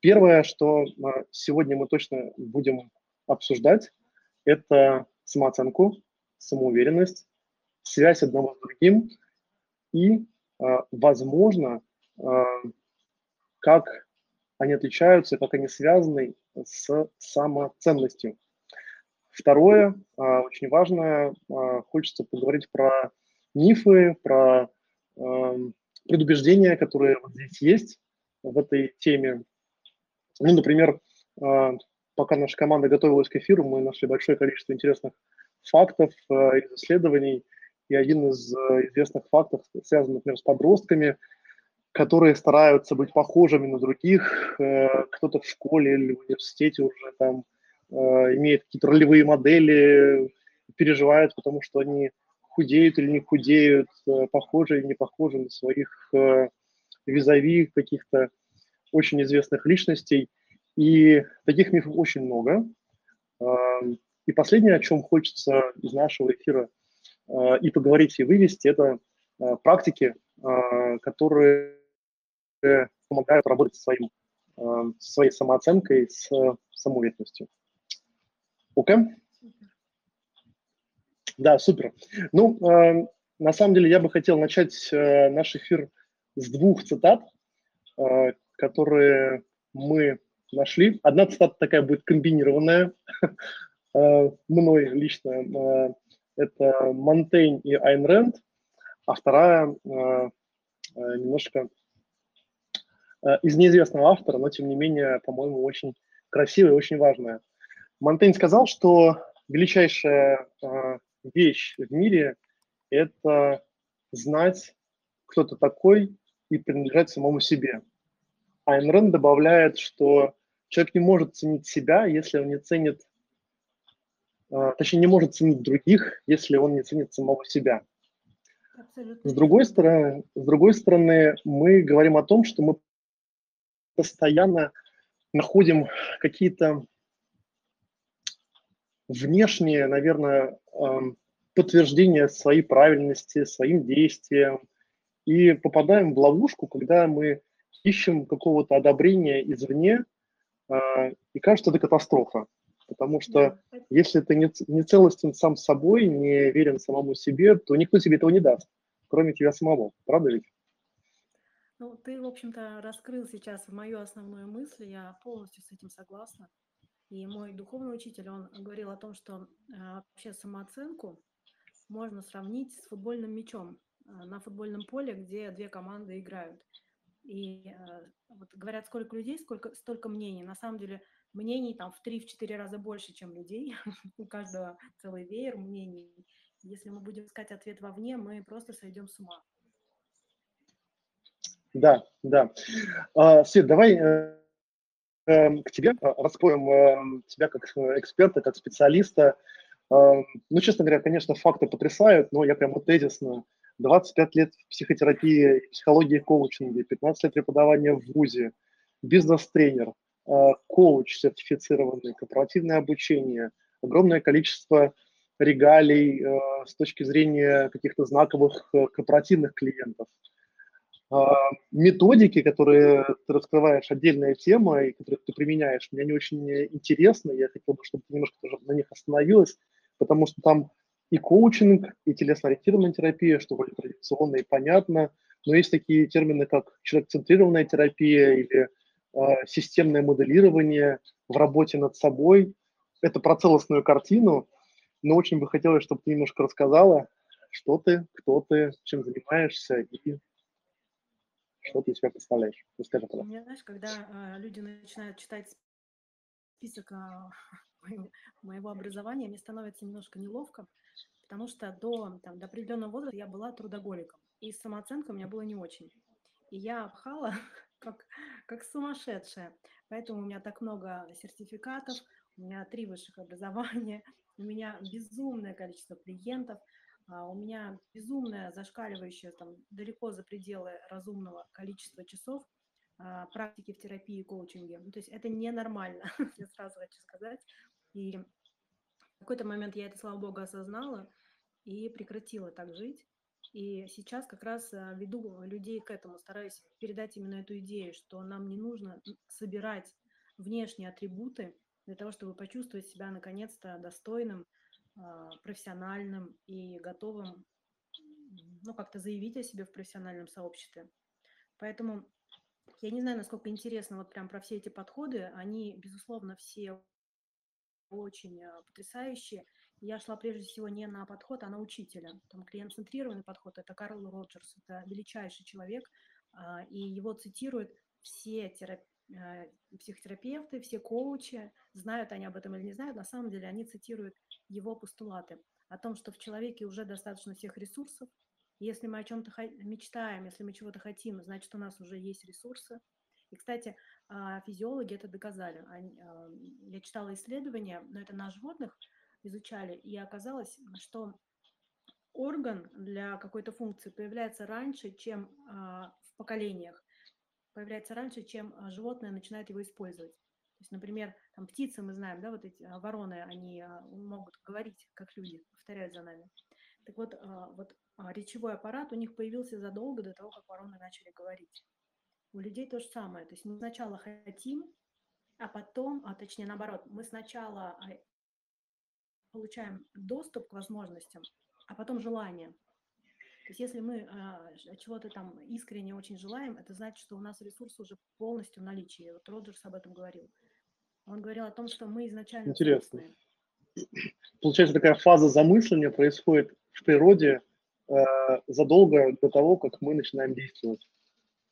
Первое, что сегодня мы точно будем обсуждать, это самооценку, самоуверенность, связь одного с другим и, возможно, как они отличаются, как они связаны с самоценностью. Второе, а, очень важное, а, хочется поговорить про мифы, про предубеждения, которые вот здесь есть в этой теме. Ну, например, а, пока наша команда готовилась к эфиру, мы нашли большое количество интересных фактов из исследований, и один из известных фактов связан, например, с подростками – которые стараются быть похожими на других. Э, кто-то в школе или в университете уже там э, имеет какие-то ролевые модели, переживают, потому что они худеют или не худеют, э, похожи или не похожи на своих визави каких-то очень известных личностей. И таких мифов очень много. И последнее, о чем хочется из нашего эфира и поговорить, и вывести, это практики, которые помогают работать со своим, э, своей самооценкой, с самоуверенностью. Окей? Okay? Да, супер. Ну, э, на самом деле я бы хотел начать э, наш эфир с двух цитат, которые мы нашли. Одна цитата такая будет комбинированная мной лично. Это Монтейн и Айн Рэнд, а вторая немножко Э, из неизвестного автора, но тем не менее, по-моему, очень красивая и очень важная. Монтейн сказал, что величайшая э, вещь в мире – это знать, кто ты такой и принадлежать самому себе. Айн Рэнд добавляет, что человек не может ценить себя, если он не ценит, э, точнее, не может ценить других, если он не ценит самого себя. Абсолютно. С другой, стороны, с другой стороны, мы говорим о том, что мы постоянно находим какие-то внешние, наверное, подтверждения своей правильности, своим действиям, и попадаем в ловушку, когда мы ищем какого-то одобрения извне, э, и кажется, это катастрофа. Потому что если ты не, не целостен сам собой, не верен самому себе, то никто тебе этого не даст, кроме тебя самого. Правда ведь? Ну, ты, в общем-то, раскрыл сейчас мою основную мысль, я полностью с этим согласна. И мой духовный учитель, он говорил о том, что э, вообще самооценку можно сравнить с футбольным мячом э, на футбольном поле, где две команды играют. И э, вот говорят, сколько людей, сколько, столько мнений. На самом деле мнений там в 3-4 раза больше, чем людей. У каждого целый веер мнений. Если мы будем искать ответ вовне, мы просто сойдем с ума. Да, да. А, Свет, давай э, э, к тебе а, раскроем э, тебя как эксперта, как специалиста. Э, ну, честно говоря, конечно, факты потрясают, но я прям вот тезисно. 25 лет психотерапии, психологии и коучинге, 15 лет преподавания в ВУЗе, бизнес-тренер, э, коуч сертифицированный, корпоративное обучение, огромное количество регалий э, с точки зрения каких-то знаковых э, корпоративных клиентов – методики, которые ты раскрываешь, отдельная тема, и которые ты применяешь, мне не очень интересны. Я хотел бы, чтобы ты немножко тоже на них остановилась, потому что там и коучинг, и телесно-ориентированная терапия, что вроде традиционно и понятно, но есть такие термины, как человек-центрированная терапия или э, системное моделирование в работе над собой. Это про целостную картину, но очень бы хотелось, чтобы ты немножко рассказала, что ты, кто ты, чем занимаешься и что ты себя представляешь? Расскажи, пожалуйста. Меня, знаешь, когда э, люди начинают читать список э, моего образования, мне становится немножко неловко, потому что до, там, до определенного возраста я была трудоголиком, и самооценка у меня была не очень. И я пхала как, как сумасшедшая. Поэтому у меня так много сертификатов, у меня три высших образования, у меня безумное количество клиентов – а, у меня безумное, зашкаливающее, там, далеко за пределы разумного количества часов практики в терапии и коучинге. Ну, то есть это ненормально, я сразу хочу сказать. И в какой-то момент я это, слава богу, осознала и прекратила так жить. И сейчас как раз э, веду людей к этому, стараюсь передать именно эту идею, что нам не нужно собирать внешние атрибуты для того, чтобы почувствовать себя наконец-то достойным, а, профессиональным и готовым ну, как-то заявить о себе в профессиональном сообществе. Поэтому я не знаю, насколько интересно вот прям про все эти подходы. Они, безусловно, все очень а, потрясающие. Я шла прежде всего не на подход, а на учителя. Там клиент-центрированный подход – это Карл Роджерс, это величайший человек, а, и его цитируют все терапи- а, психотерапевты, все коучи, знают они об этом или не знают, на самом деле они цитируют его постулаты о том, что в человеке уже достаточно всех ресурсов. Если мы о чем-то мечтаем, если мы чего-то хотим, значит, у нас уже есть ресурсы. И, кстати, а, физиологи это доказали. Я читала исследования, но это на животных изучали, и оказалось, что орган для какой-то функции появляется раньше, чем а, в поколениях, появляется раньше, чем а, животное начинает его использовать. То есть, например, там птицы, мы знаем, да, вот эти вороны, они могут говорить, как люди, повторяют за нами. Так вот, вот речевой аппарат у них появился задолго до того, как вороны начали говорить. У людей то же самое. То есть мы сначала хотим, а потом, а точнее наоборот, мы сначала а, получаем доступ к возможностям, а потом желание. То есть если мы э, чего-то там искренне очень желаем, это значит, что у нас ресурсы уже полностью в наличии. Вот Роджерс об этом говорил. Он говорил о том, что мы изначально... Интересно. Получается, такая фаза замысления происходит в природе задолго до того, как мы начинаем действовать.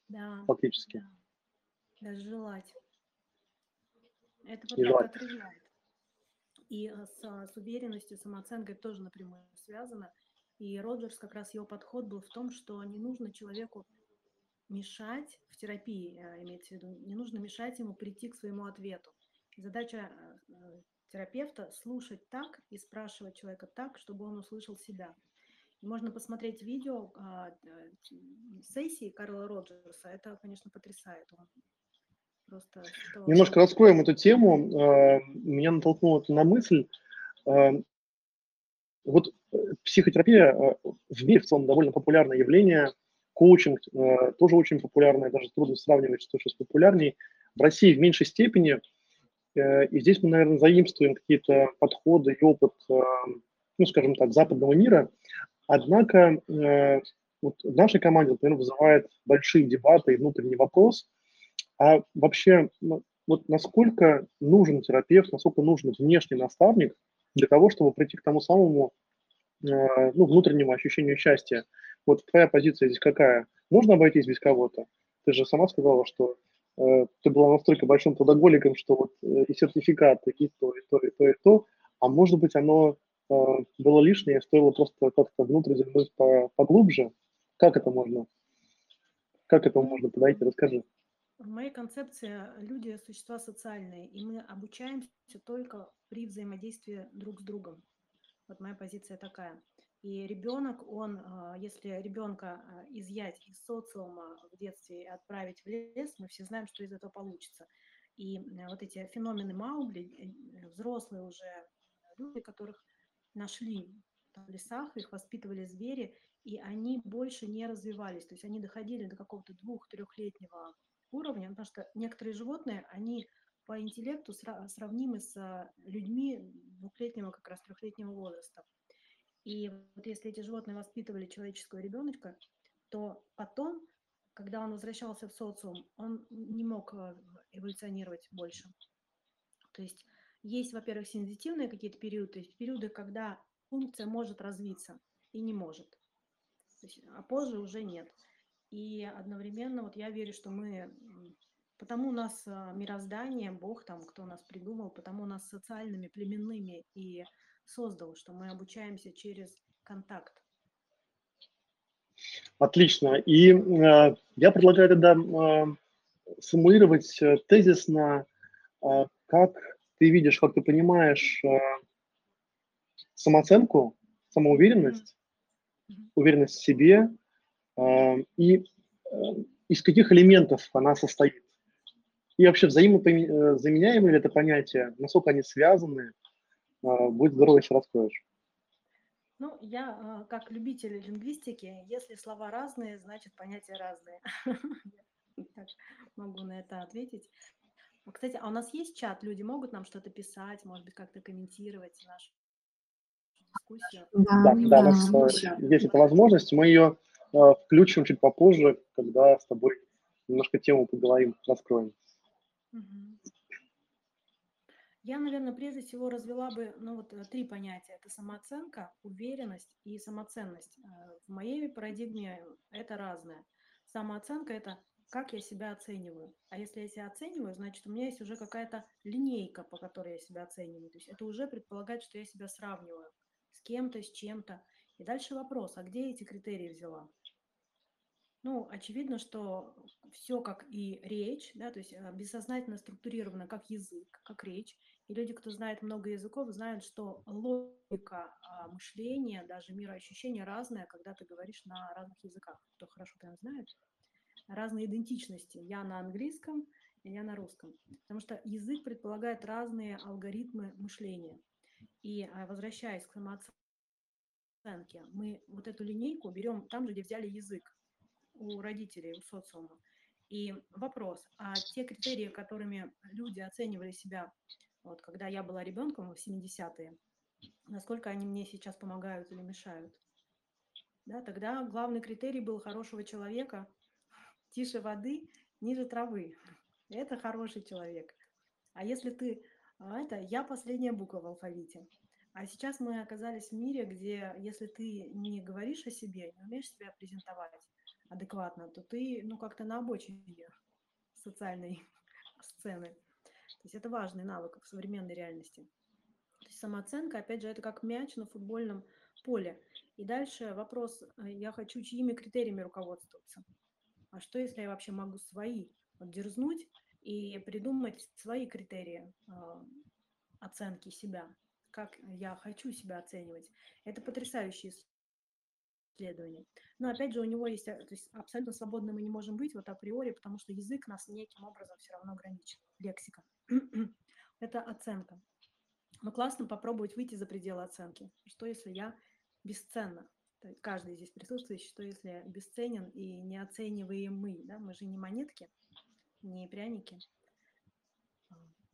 Да. Фактически. Да. Даже желать. Это вот так отрезвляет. И э, с, с уверенностью, самооценкой тоже напрямую связано. И Роджерс, как раз его подход был в том, что не нужно человеку мешать в терапии, э, имеется в виду, не нужно мешать ему прийти к своему ответу. Задача э, терапевта слушать так и спрашивать человека так, чтобы он услышал себя. Можно посмотреть видео а, сессии Карла Роджерса. Это, конечно, потрясает. Он просто... Немножко раскроем эту тему. А, меня натолкнуло на мысль. А, вот э, психотерапия в мире в целом довольно популярное явление. Коучинг тоже очень популярное, даже трудно сравнивать, что сейчас популярнее. В России в меньшей степени. Э, и здесь мы, наверное, заимствуем какие-то подходы и опыт, ну, скажем так, западного мира. Однако э, вот в нашей команде, например, вызывает большие дебаты и внутренний вопрос, а вообще ну, вот насколько нужен терапевт, насколько нужен внешний наставник для того, чтобы прийти к тому самому э, ну, внутреннему ощущению счастья. Вот твоя позиция здесь какая? Можно обойтись без кого-то? Ты же сама сказала, что э, ты была настолько большим трудоголиком, что вот э, и сертификаты, и то, и то, и то, и то, а может быть оно было лишнее, стоило просто как-то внутрь заглянуть поглубже. Как это можно? Как это можно подойти? Расскажи. В моей концепции люди – существа социальные, и мы обучаемся только при взаимодействии друг с другом. Вот моя позиция такая. И ребенок, он, э, если ребенка э, изъять из социума в детстве и отправить в лес, мы все знаем, что из этого получится. И вот эти феномены Маугли, взрослые уже люди, которых нашли в лесах, их воспитывали звери, и они больше не развивались. То есть они доходили до какого-то двух-трехлетнего уровня, потому что некоторые животные, они по интеллекту сравнимы с людьми двухлетнего, как раз трехлетнего возраста. И вот если эти животные воспитывали человеческого ребеночка, то потом, когда он возвращался в социум, он не мог э, эволюционировать больше. То есть есть, во-первых, сензитивные какие-то периоды, то есть периоды, когда функция может развиться и не может, есть, а позже уже нет. И одновременно вот я верю, что мы, потому у нас а, мироздание, Бог там, кто нас придумал, потому у нас социальными, племенными и создал, что мы обучаемся через контакт. Отлично. И э, я предлагаю тогда э, суммировать тезисно, э, как ты видишь, как ты понимаешь э, самооценку, самоуверенность, уверенность в себе э, и э, из каких элементов она состоит. И вообще взаимозаменяемые ли это понятие, насколько они связаны, будет здорово, если раскроешь. Ну, я э, как любитель лингвистики, если слова разные, значит понятия разные. Могу на это ответить. Кстати, а у нас есть чат? Люди могут нам что-то писать, может быть, как-то комментировать нашу дискуссию? Да, да, да, у нас э, есть эта возможность. Мы ее э, включим чуть попозже, когда с тобой немножко тему поговорим, раскроем. Я, наверное, прежде всего развела бы ну, вот, э, три понятия. Это самооценка, уверенность и самоценность. В моей парадигме это разное. Самооценка – это как я себя оцениваю. А если я себя оцениваю, значит, у меня есть уже какая-то линейка, по которой я себя оцениваю. То есть это уже предполагает, что я себя сравниваю с кем-то, с чем-то. И дальше вопрос, а где эти критерии взяла? Ну, очевидно, что все как и речь, да, то есть э, бессознательно структурировано как язык, как речь. И люди, кто знает много языков, знают, что логика а, мышления, даже мироощущения разная, когда ты говоришь на разных языках. Кто хорошо прям знает, разные идентичности. Я на английском, я на русском. Потому что язык предполагает разные алгоритмы мышления. И а, возвращаясь к самооценке, мы вот эту линейку берем там же, где взяли язык у родителей, у социума. И вопрос, а те критерии, которыми люди оценивали себя, вот когда я была ребенком в 70-е, насколько они мне сейчас помогают или мешают? Да, тогда главный критерий был хорошего человека, тише воды, ниже травы. Это хороший человек. А если ты... А, это я последняя буква в алфавите. А сейчас мы оказались в мире, где если ты не говоришь о себе, не умеешь себя презентовать адекватно, то ты, ну, как-то на обочине социальной сцены. То есть это важный навык в современной реальности. То есть самооценка, опять же, это как мяч на футбольном поле. И дальше вопрос, э, я хочу чьими критериями руководствоваться а что если я вообще могу свои вот, дерзнуть и придумать свои критерии э, оценки себя, как я хочу себя оценивать. Это потрясающее исследование. Но опять же, у него есть, то есть абсолютно свободны мы не можем быть вот априори, потому что язык нас неким образом все равно ограничен, лексика. Это оценка. Но классно попробовать выйти за пределы оценки. Что если я бесценна? Каждый здесь присутствующий, что если бесценен и неоцениваемый, да, мы же не монетки, не пряники,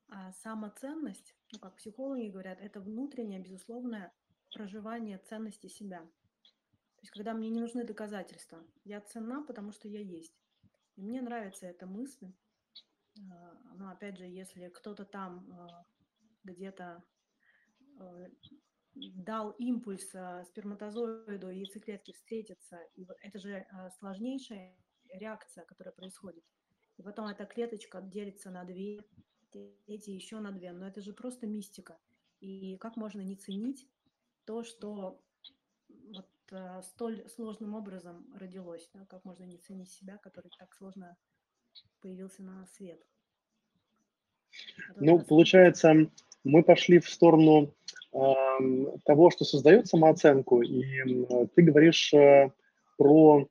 а самоценность, ну, как психологи говорят, это внутреннее, безусловное проживание ценности себя. То есть, когда мне не нужны доказательства, я ценна, потому что я есть. И мне нравится эта мысль. А, но опять же, если кто-то там а, где-то а, дал импульс э, сперматозоиду и яйцеклетке встретиться. И это же э, сложнейшая реакция, которая происходит. И потом эта клеточка делится на две, эти еще на две. Но это же просто мистика. И как можно не ценить то, что вот э, столь сложным образом родилось, да? как можно не ценить себя, который так сложно появился на свет. Ну, получается, мы пошли в сторону того, что создает самооценку, и ты говоришь э, про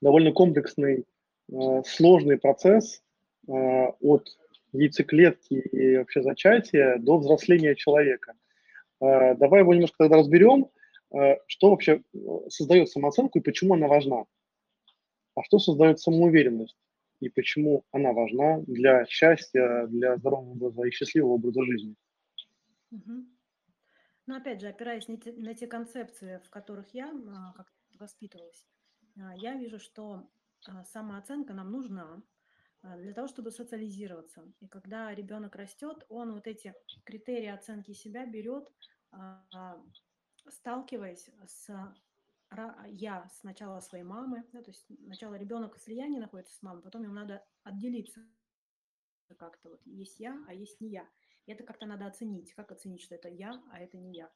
довольно комплексный, э, сложный процесс э, от яйцеклетки и вообще зачатия до взросления человека. Давай его немножко тогда разберем, что вообще создает самооценку и почему она важна. А что создает самоуверенность и почему она важна для счастья, для здорового образа и счастливого образа жизни. Угу. Но опять же, опираясь на те, на те концепции, в которых я а, как воспитывалась, а, я вижу, что а, самооценка нам нужна для того, чтобы социализироваться. И когда ребенок растет, он вот эти критерии оценки себя берет, сталкиваясь с я сначала своей мамы, да, то есть сначала ребенок в слиянии находится с мамой, потом ему надо отделиться как-то вот есть я, а есть не я. И это как-то надо оценить. Как оценить, что это я, а это не я?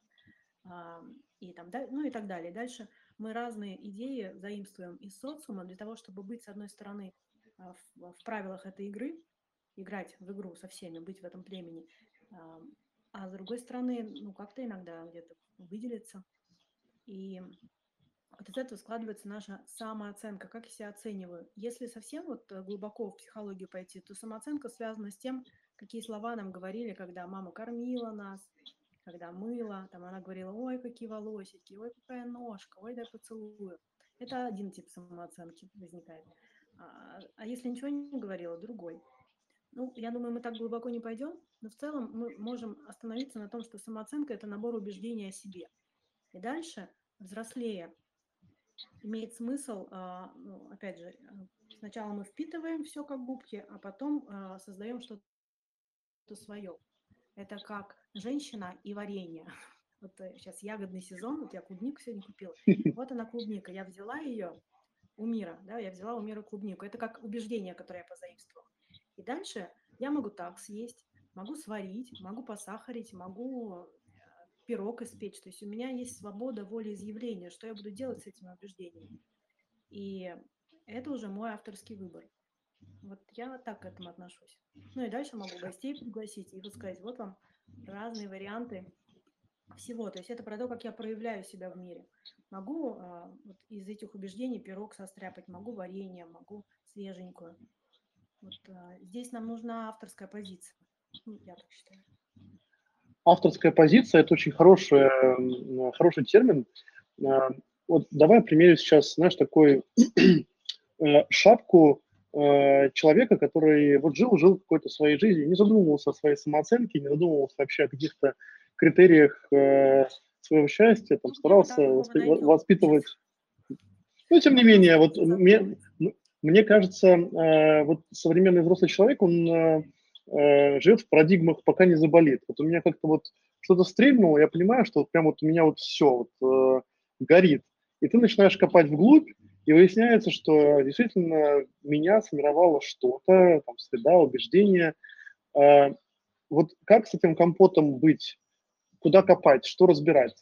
А, и там, да, ну и так далее. Дальше мы разные идеи заимствуем из социума для того, чтобы быть, с одной стороны, а, в, в правилах этой игры, играть в игру со всеми, быть в этом племени, а, а с другой стороны, ну, как-то иногда где-то выделиться. И вот из этого складывается наша самооценка, как я себя оцениваю. Если совсем вот глубоко в психологию пойти, то самооценка связана с тем, какие слова нам говорили, когда мама кормила нас, когда мыла, там она говорила, ой, какие волосики, ой, какая ножка, ой, дай поцелую. Это один тип самооценки возникает. А, а если ничего не говорила, другой. Ну, я думаю, мы так глубоко не пойдем, но в целом мы можем остановиться на том, что самооценка – это набор убеждений о себе. И дальше, взрослея, имеет смысл, а, ну, опять же, сначала мы впитываем все как губки, а потом а, создаем что-то свое. Это как женщина и варенье. Вот сейчас э, ягодный сезон, вот я клубнику сегодня купила. Вот она клубника, я взяла ее у мира, да, я взяла у мира клубнику. Это как убеждение, которое я позаимствовала. И дальше я могу так съесть, могу сварить, могу посахарить, могу пирог испечь. То есть у меня есть свобода воли изъявления, что я буду делать с этими убеждениями. И это уже мой авторский выбор. Вот я так к этому отношусь. Ну и дальше могу гостей пригласить и вот сказать, вот вам разные варианты всего. То есть это про то, как я проявляю себя в мире. Могу а, вот из этих убеждений пирог состряпать, могу варенье, могу свеженькую. Вот, а, здесь нам нужна авторская позиция. Ну, я так считаю авторская позиция – это очень хороший, хороший термин. А, вот давай примерю сейчас, знаешь, такой э, шапку э, человека, который вот жил, жил какой-то своей жизнью, не задумывался о своей самооценке, не задумывался вообще о каких-то критериях э, своего счастья, там, старался воспитывать. Но, тем не менее, вот мне, мне кажется, вот современный взрослый человек, он э, живет в парадигмах, пока не заболит. Вот у меня как-то вот что-то стрельнуло, я понимаю, что вот прям вот у меня вот все вот, э, горит. И ты начинаешь копать вглубь, и выясняется, что действительно меня сформировало что-то, там, среда, убеждения. Э, вот как с этим компотом быть? Куда копать? Что разбирать?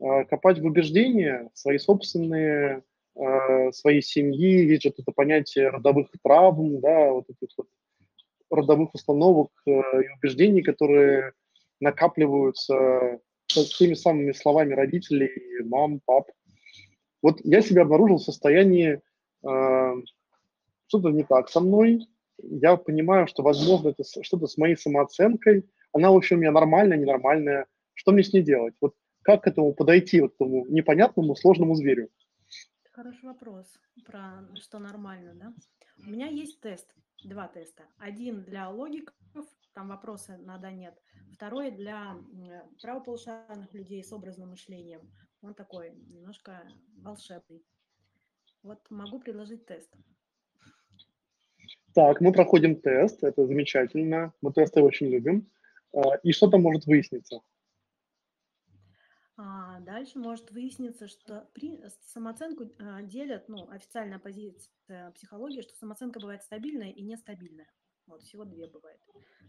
Э, копать в убеждения, свои собственные, э, своей семьи, есть же это понятие родовых травм, да, вот этих вот родовых установок э, и убеждений, которые накапливаются с теми самыми словами родителей, мам, пап. Вот я себя обнаружил в состоянии э, что-то не так со мной. Я понимаю, что, возможно, это что-то с моей самооценкой. Она, в общем, у меня нормальная, ненормальная. Что мне с ней делать? Вот как к этому подойти, вот этому непонятному, сложному зверю? Хороший вопрос про что нормально, да? У меня есть тест два теста. Один для логиков, там вопросы на да-нет. Второй для правополушарных людей с образным мышлением. Он такой немножко волшебный. Вот могу предложить тест. Так, мы проходим тест, это замечательно. Мы тесты очень любим. А, и что там может выясниться? А дальше может выясниться, что при, самооценку а, делят, ну, официальная позиция психологии, что самооценка бывает стабильная и нестабильная. Вот, всего две бывает.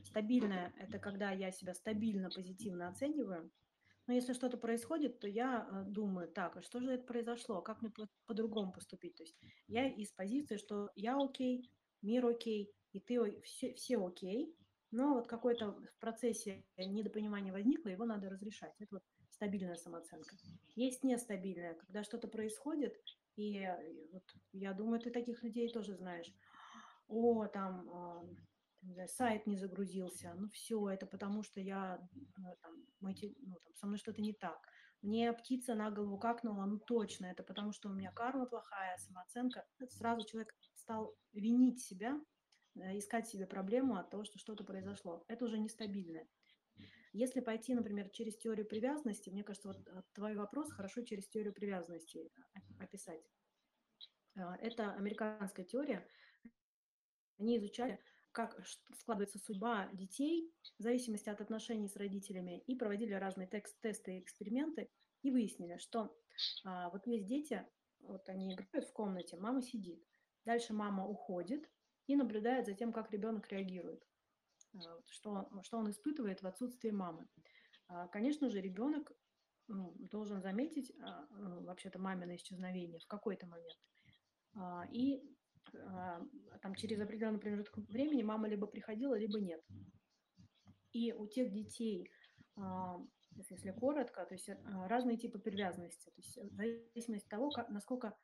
Стабильная – это когда я себя стабильно, позитивно оцениваю. Но если что-то происходит, то я а, думаю, так, а что же это произошло? Как мне по-другому поступить? То есть я из позиции, что я окей, мир окей, и ты все, все окей, но вот какой-то в процессе недопонимания возникло, его надо разрешать. Это вот стабильная самооценка. Есть нестабильная, когда что-то происходит, и вот я думаю, ты таких людей тоже знаешь. О, там, э, сайт не загрузился, ну все, это потому что я, э, там, мой, ну, там, со мной что-то не так. Мне птица на голову какнула, ну точно, это потому что у меня карма плохая, самооценка. Сразу человек стал винить себя, э, искать себе проблему от того, что что-то произошло. Это уже нестабильное. Если пойти, например, через теорию привязанности, мне кажется, вот э, твой вопрос хорошо через теорию привязанности описать. А, это американская теория. Они изучали, как складывается судьба детей в зависимости от отношений с родителями и проводили разные текст, тесты и эксперименты и выяснили, что а, вот есть дети, вот они играют в комнате, мама сидит, дальше мама уходит и наблюдает за тем, как ребенок реагирует. Э, что, что он испытывает в отсутствии мамы. А, конечно же, ребенок ну, должен заметить а, ну, вообще-то мамино исчезновение в какой-то момент. А, и там через определенный промежуток времени мама либо приходила, либо нет. И у тех детей, если коротко, то есть разные типы привязанности. То есть в зависимости от того, как, насколько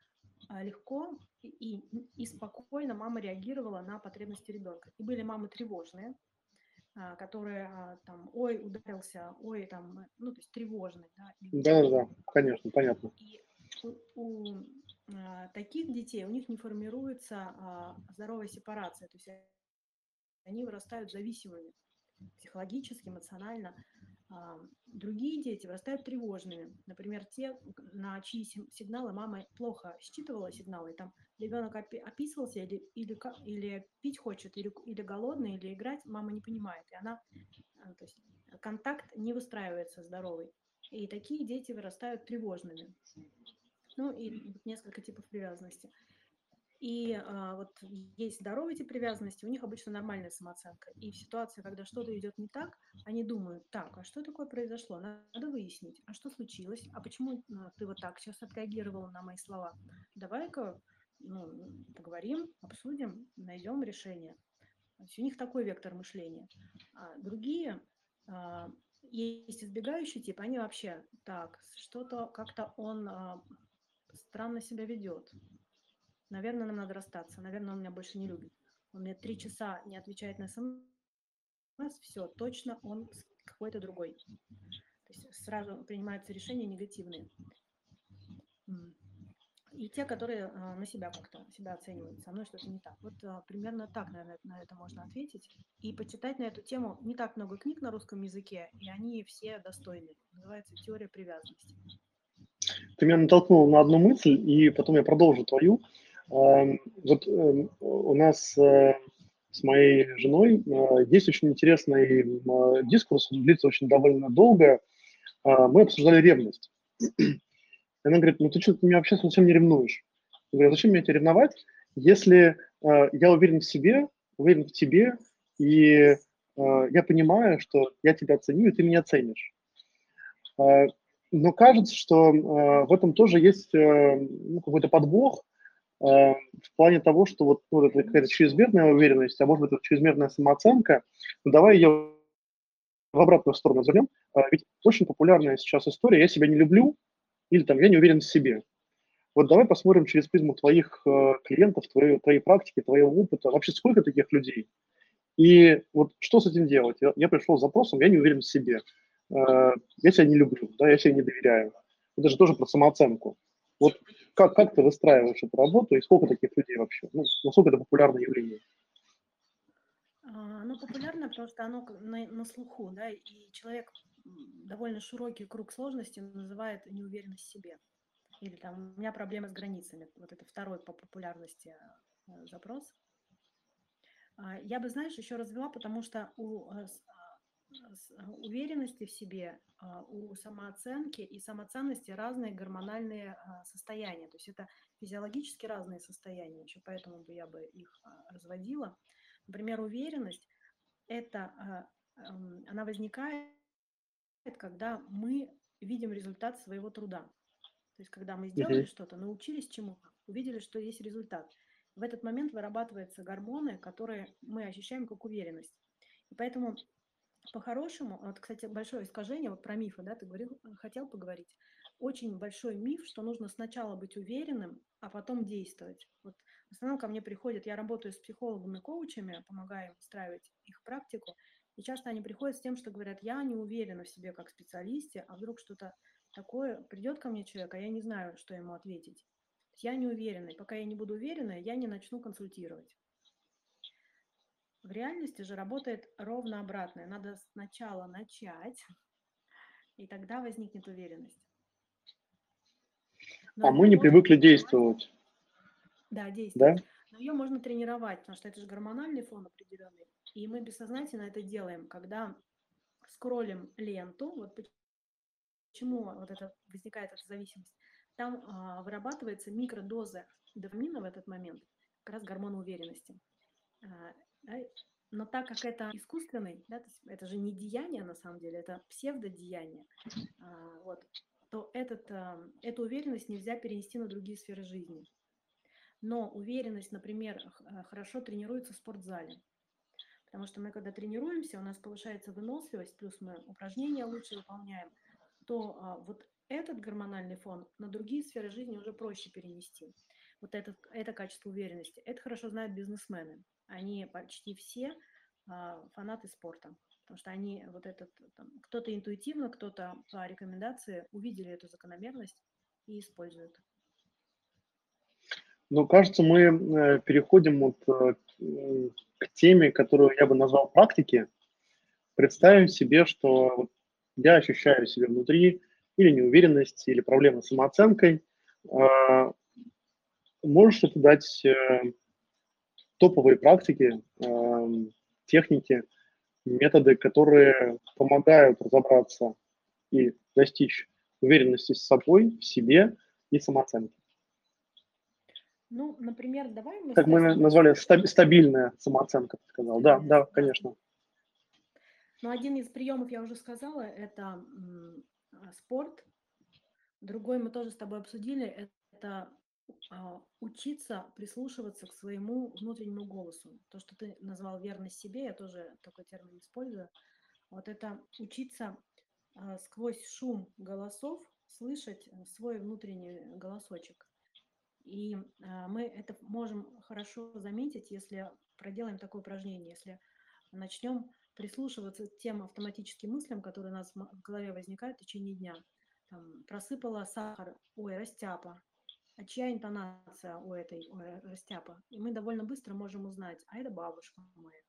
легко и, и спокойно мама реагировала на потребности ребенка. И были мамы тревожные, которые а, там, ой, ударился, ой, там, ну, то есть тревожный, да. Да, да, конечно, понятно. И у, у а, таких детей у них не формируется а, здоровая сепарация, то есть они вырастают зависимыми психологически, эмоционально. А, другие дети вырастают тревожными. Например, те, на чьи сигналы мама плохо считывала сигналы, и там ребенок описывался или, или, или пить хочет, или, или голодный, или играть, мама не понимает. И она, а, то есть контакт не выстраивается здоровый. И такие дети вырастают тревожными. Ну и несколько типов привязанности. И а, вот есть здоровые тип привязанности, у них обычно нормальная самооценка. И в ситуации, когда что-то идет не так, они думают, так, а что такое произошло? Надо выяснить, а что случилось? А почему ты вот так сейчас отреагировала на мои слова? Давай-ка ну, поговорим, обсудим, найдем решение. У них такой вектор мышления. А другие а, есть избегающий тип, они вообще так, что-то как-то он а, странно себя ведет. Наверное, нам надо расстаться. Наверное, он меня больше не любит. Он мне три часа не отвечает на смс. Все, точно он какой-то другой. То есть сразу принимаются решения негативные и те, которые а, на себя как-то себя оценивают, со мной что-то не так. Вот а, примерно так, наверное, на это можно ответить. И почитать на эту тему не так много книг на русском языке, и они все достойны. Называется «Теория привязанности». Ты меня натолкнул на одну мысль, и потом я продолжу твою. Вот эм, у нас э, с моей женой э, есть очень интересный дискурс, он длится очень довольно долго. Мы обсуждали ревность. И она говорит, ну ты что, ты меня вообще совсем не ревнуешь. Я говорю, «А зачем мне тебя ревновать, если э, я уверен в себе, уверен в тебе, и э, я понимаю, что я тебя ценю, и ты меня ценишь. Э, но кажется, что э, в этом тоже есть э, ну, какой-то подвох э, в плане того, что вот ну, это какая-то чрезмерная уверенность, а может быть, это чрезмерная самооценка. Ну, давай ее в обратную сторону вернем. Э, ведь очень популярная сейчас история «я себя не люблю», или там я не уверен в себе. Вот давай посмотрим через призму твоих э, клиентов, твоей, твоей практики, твоего опыта. Вообще сколько таких людей? И вот что с этим делать? Я, я пришел с запросом, я не уверен в себе. Э, я себя не люблю, да, я себя не доверяю. Это же тоже про самооценку. Вот как, как ты выстраиваешь эту работу и сколько таких людей вообще? Ну, насколько это популярное явление? А, оно популярно, потому что оно на, на слуху, да, и человек довольно широкий круг сложностей называет неуверенность в себе. Или там у меня проблемы с границами. Вот это второй по популярности э, запрос. А, я бы, знаешь, еще развела, потому что у э, а, уверенности в себе, а, у самооценки и самоценности разные гормональные состояния. То есть это физиологически разные состояния, еще поэтому бы я бы их разводила. Например, уверенность – это эм, она возникает когда мы видим результат своего труда. То есть, когда мы сделали uh-huh. что-то, научились чему-то, увидели, что есть результат. В этот момент вырабатываются гормоны, которые мы ощущаем как уверенность. И поэтому по-хорошему, вот, кстати, большое искажение вот про мифы, да, ты говорил, хотел поговорить. Очень большой миф, что нужно сначала быть уверенным, а потом действовать. Вот в основном ко мне приходят, я работаю с психологами, коучами, помогаю им устраивать их практику, и часто они приходят с тем, что говорят, я не уверена в себе как специалисте, а вдруг что-то такое, придет ко мне человек, а я не знаю, что ему ответить. Я не уверена, и пока я не буду уверена, я не начну консультировать. В реальности же работает ровно обратное. Надо сначала начать, и тогда возникнет уверенность. Но а мы не привыкли действовать. Да, действовать. Да? Но ее можно тренировать, потому что это же гормональный фон определенный. И мы бессознательно это делаем, когда скроллим ленту, вот почему вот это возникает эта зависимость, там а, вырабатывается микродоза дофамина в этот момент, как раз гормон уверенности. А, да, но так как это искусственный, да, это же не деяние на самом деле, это псевдодеяние, а, вот, то этот, а, эту уверенность нельзя перенести на другие сферы жизни. Но уверенность, например, хорошо тренируется в спортзале. Потому что мы, когда тренируемся, у нас повышается выносливость, плюс мы упражнения лучше выполняем, то а, вот этот гормональный фон на другие сферы жизни уже проще перенести. Вот это, это качество уверенности. Это хорошо знают бизнесмены. Они почти все а, фанаты спорта. Потому что они вот этот, кто-то интуитивно, кто-то по рекомендации увидели эту закономерность и используют. Ну, кажется, мы э, переходим вот э, к теме, которую я бы назвал практики. Представим себе, что я ощущаю себя внутри или неуверенность, или проблемы с самооценкой. А, можешь ли ты дать э, топовые практики, техники, методы, которые помогают разобраться и достичь уверенности с собой, в себе и самооценки? Ну, например, давай мы... Как мы назвали, стабильная самооценка, ты сказал. Да, да, конечно. Ну, один из приемов, я уже сказала, это а, спорт. Другой мы тоже с тобой обсудили, это а, учиться прислушиваться к своему внутреннему голосу. То, что ты назвал верность себе, я тоже такой термин использую. Вот это учиться а, сквозь шум голосов слышать свой внутренний голосочек. И а, мы это можем хорошо заметить, если проделаем такое упражнение, если начнем прислушиваться к тем автоматическим мыслям, которые у нас в голове возникают в течение дня. Там, просыпала сахар, ой, растяпа. А чья интонация у этой ой, растяпа? И мы довольно быстро можем узнать, а это бабушка моя.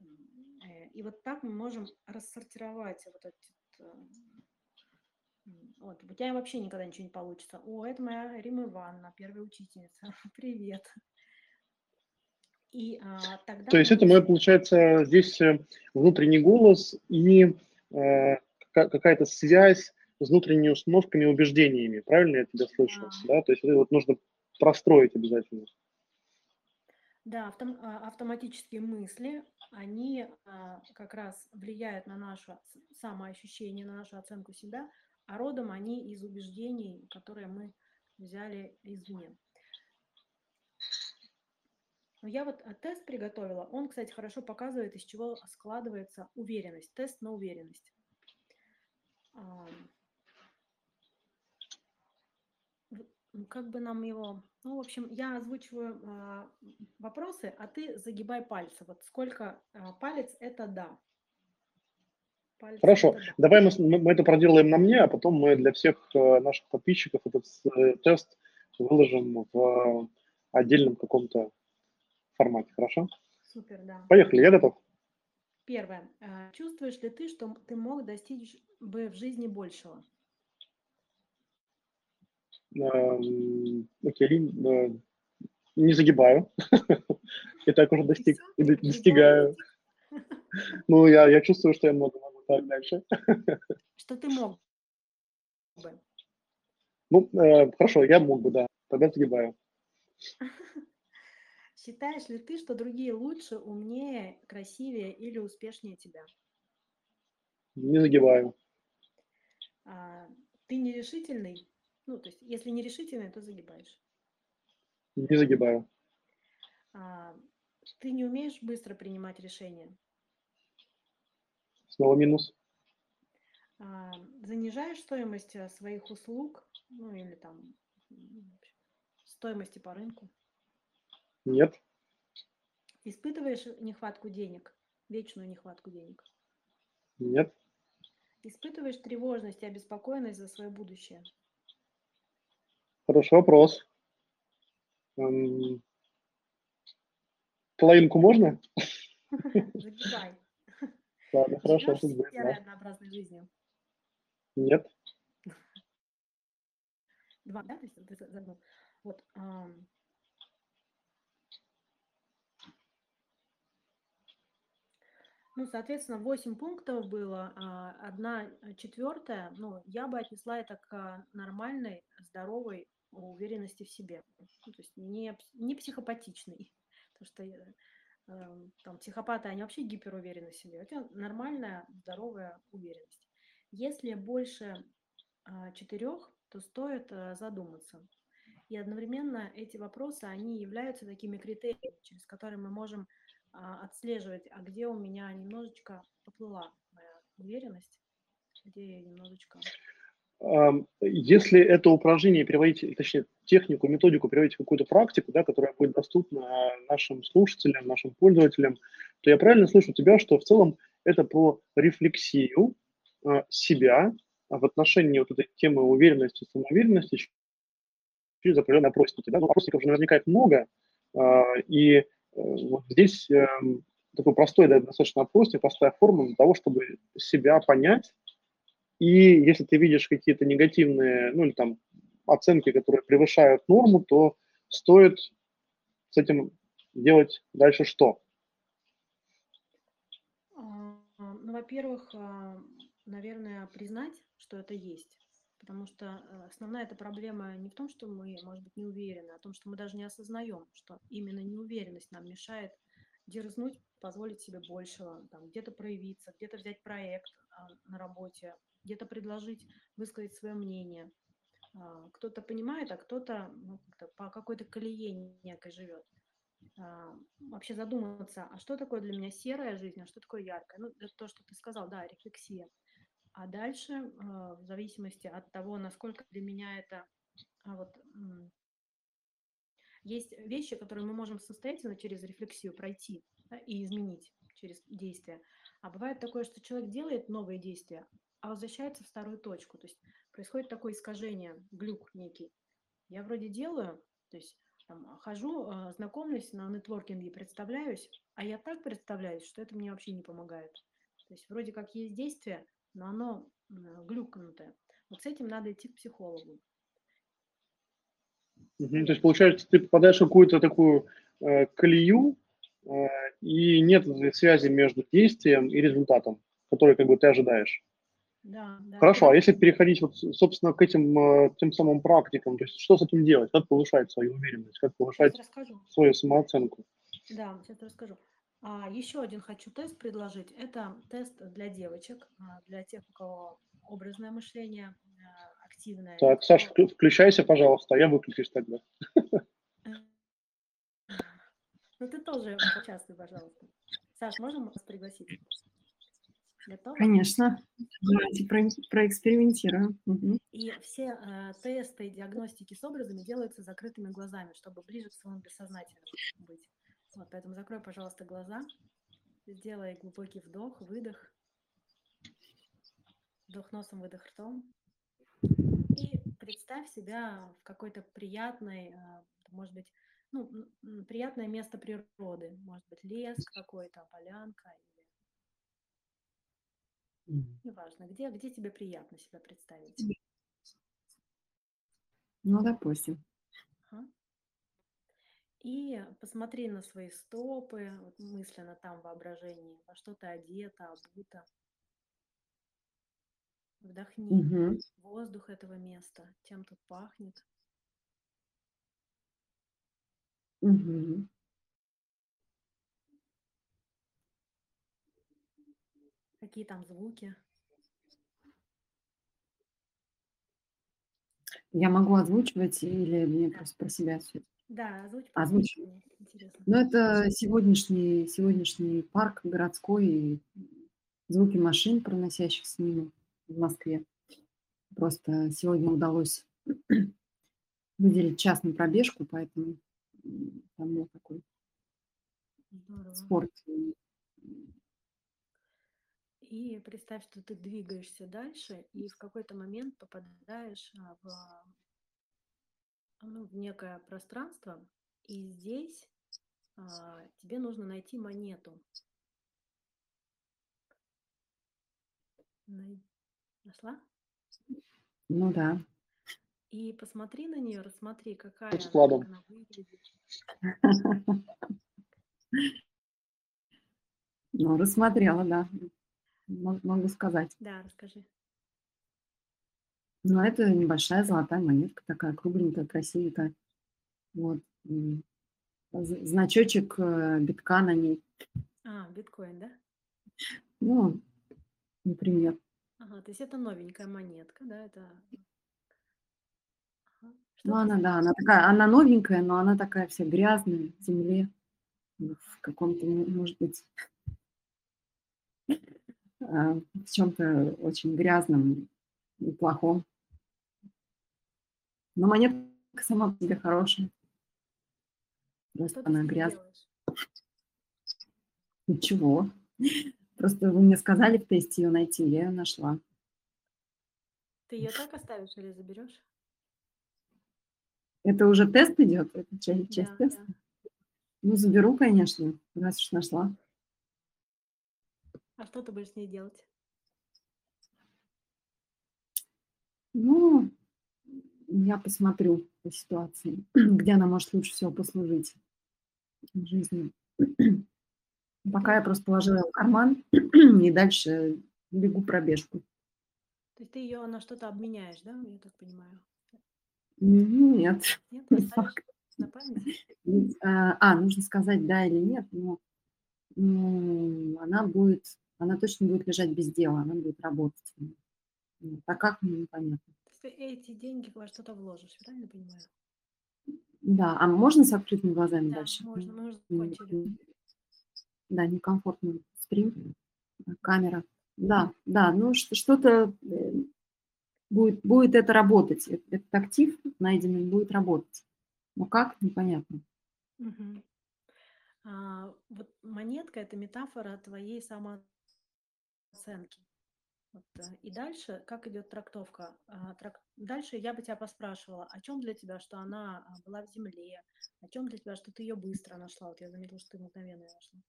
Э, и вот так мы можем рассортировать вот этот э, вот, у тебя вообще никогда ничего не получится. О, это моя Рима Ивановна, первая учительница. Привет. И а, тогда... То есть это мой, получается, здесь э, внутренний голос и э, какая-то связь с внутренними установками и убеждениями. Правильно я тебя слышу? А... Да? То есть это вот нужно простроить обязательно. Да, автом, а, автоматические мысли, они а, как раз влияют на наше самоощущение, на нашу оценку себя, а родом они из убеждений, которые мы взяли извне. Я вот э, тест приготовила. Он, кстати, хорошо показывает, из чего складывается уверенность. Тест на уверенность. Как бы нам его... Ну, в общем, я озвучиваю а, вопросы, а ты загибай пальцы. Вот сколько а, палец – это «да». Пальцы Хорошо, давай мы, мы это проделаем на мне, а потом мы для всех э, наших подписчиков этот э, тест выложим в э, отдельном каком-то формате, хорошо? Супер, да. Поехали, я готов. Первое. Чувствуешь ли ты, что ты мог достичь бы в жизни большего? Эм, окей, не загибаю. Я так уже достиг, достигаю. Ну, я, я чувствую, что я много так дальше. Что ты мог бы? Ну, э, хорошо, я мог бы, да. Тогда сгибаю. Считаешь ли ты, что другие лучше, умнее, красивее или успешнее тебя? Не загибаю. А, ты нерешительный? Ну, то есть, если нерешительный, то загибаешь. Не загибаю. А, ты не умеешь быстро принимать решения? Снова минус. А, занижаешь стоимость э, своих услуг, ну или там стоимости по рынку? Нет. Испытываешь нехватку денег, вечную нехватку денег? Нет. Испытываешь тревожность и обеспокоенность за свое будущее? Хороший вопрос. Половинку можно? Загибай. Ладно, хорошо. Живешь серой однообразной жизнью? Нет. Два, да? То есть ты загнул. Вот. Ну, соответственно, 8 пунктов было, а, одна четвертая, ну, я бы отнесла это к нормальной, здоровой уверенности в себе. Ну, то есть не, не психопатичной. Потому что там, психопаты, они вообще гиперуверены в себе. Это нормальная, здоровая уверенность. Если больше а, четырех, то стоит а, задуматься. И одновременно эти вопросы, они являются такими критериями, через которые мы можем а, отслеживать, а где у меня немножечко поплыла моя уверенность, где я немножечко... Если это упражнение переводить, точнее, технику, методику переводить в какую-то практику, да, которая будет доступна нашим слушателям, нашим пользователям, то я правильно слышу тебя, что в целом это про рефлексию а, себя в отношении вот этой темы уверенности, самоуверенности через определенные опросники. Да? Ну, опросников же наверняка много, а, и э, вот здесь эм, такой простой, да, достаточно опросник, простая форма для того, чтобы себя понять, и если ты видишь какие-то негативные, ну или там оценки, которые превышают норму, то стоит с этим делать дальше что? А, ну, во-первых, а, наверное, признать, что это есть. Потому что э, основная эта проблема не в том, что мы, может быть, не уверены, а в том, что мы даже не осознаем, что именно неуверенность нам мешает дерзнуть, позволить себе большего, там, где-то проявиться, где-то взять проект а, на работе, где-то предложить высказать свое мнение. А, кто-то понимает, а кто-то ну, по какой-то колее некой живет. А, вообще задуматься, а что такое для меня серая жизнь, а что такое яркая? Ну, это то, что ты сказал, да, рефлексия. А дальше, а, в зависимости от того, насколько для меня это вот есть вещи, которые мы можем самостоятельно через рефлексию пройти да, и изменить через действия. А бывает такое, что человек делает новые действия, а возвращается в старую точку. То есть происходит такое искажение, глюк некий. Я вроде делаю, то есть там, хожу, а, знакомлюсь на нетворкинге, представляюсь, а я так представляюсь, что это мне вообще не помогает. То есть вроде как есть действие, но оно глюкнутое. Вот с этим надо идти к психологу. То есть, получается, ты попадаешь в какую-то такую э, колею, э, и нет связи между действием и результатом, который как бы ты ожидаешь. Да, да. Хорошо, а если переходить вот, собственно, к этим э, тем самым практикам, то есть что с этим делать? Как повышать свою уверенность, как повышать свою самооценку? Да, сейчас расскажу. А, еще один хочу тест предложить. Это тест для девочек, а, для тех, у кого образное мышление а, активное. Так, Саша, включайся, пожалуйста, я выключусь тогда. Ну, ты тоже поучаствуй, пожалуйста. Саш, можем вас пригласить? Готова? Конечно. Давайте про, проэкспериментируем. Угу. И все э, тесты диагностики с образами делаются закрытыми глазами, чтобы ближе к своему бессознательному быть. Вот, поэтому закрой, пожалуйста, глаза. Сделай глубокий вдох, выдох. Вдох носом, выдох ртом. И представь себя в какой-то приятной, э, может быть, ну, приятное место природы. Может быть, лес какой-то, полянка или... Неважно, где, где тебе приятно себя представить. Ну, допустим. Ага. И посмотри на свои стопы, вот мысленно там воображение, во что ты одета, обута. Вдохни угу. воздух этого места, чем тут пахнет. Угу. Какие там звуки? Я могу озвучивать или мне просто про себя все? Да, озвучь. Озвучь. Ну, это сегодняшний, сегодняшний парк городской, и звуки машин, проносящихся мимо в Москве. Просто сегодня удалось выделить час на пробежку, поэтому там был такой Здорово. спорт. И представь, что ты двигаешься дальше, и в какой-то момент попадаешь а, в, ну, в некое пространство, и здесь а, тебе нужно найти монету. Нашла? Ну да. И посмотри на нее, рассмотри, какая она, она выглядит. Ну, рассмотрела, да. Могу сказать. Да, расскажи. Ну, это небольшая золотая монетка, такая кругленькая, красивенькая. Вот. Значочек э, битка на ней. А, биткоин, да? Ну, например. Ага, то есть это новенькая монетка, да? Это ну, она, да, она такая, она новенькая, но она такая вся грязная в земле, в каком-то, может быть, а, в чем-то очень грязном и плохом. Но монетка сама по себе хорошая. Просто она грязная. Ничего. Просто вы мне сказали в тесте ее найти, я ее нашла. Ты ее так оставишь или заберешь? Это уже тест идет? Это ча- часть Да, теста? да. Ну, заберу, конечно, раз уж нашла. А что ты будешь с ней делать? Ну, я посмотрю по ситуации, где она может лучше всего послужить в жизни. Пока я просто положила её в карман и дальше бегу пробежку. То есть ты ее на что-то обменяешь, да, я так понимаю? М, Нет, Нет, не на память? М, А, нужно сказать да или нет, но м, она будет, она точно будет лежать без дела, она будет работать. А как, мне непонятно. То есть ты эти деньги во что-то вложишь, правильно понимаю? Да, а можно с открытыми глазами Да, дальше? можно, мы уже закончили. Да, некомфортно стрим, э, камера. Да, да, ну что- что-то э, будет, будет это работать. Э- Этот актив найденный будет работать. Но как, непонятно. Мгм. А, вот монетка– это метафора твоей самооценки. Вот, э, и дальше, как идет трактовка? А, трак- Дальше я бы тебя поспрашивала, о чем для тебя, что она а, была в земле, о чем для тебя, что ты ее быстро нашла. Вот я заметила, что ты мгновенно её нашла.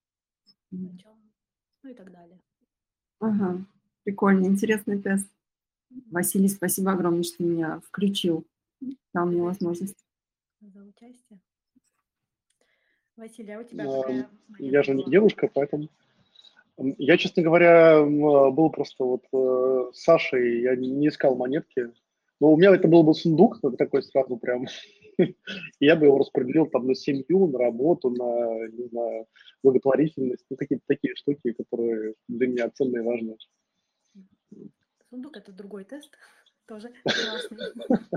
О М. чем? Ну и так далее. Ага, прикольно, интересный тест. Василий, спасибо огромное, что меня включил, дал мне возможность. за участие. Василий, а у тебя Эм, какая Я монетка же не девушка, поэтому... Я, честно говоря, а, был просто вот э, с Сашей, я не искал монетки. Но у меня это был бы сундук вот такой сразу прям. Я бы его распределил там на семью, на работу, на, не знаю, благотворительность, ну, какие-то такие штуки, которые для меня ценные и важные. Сундук– это другой тест, тоже классный.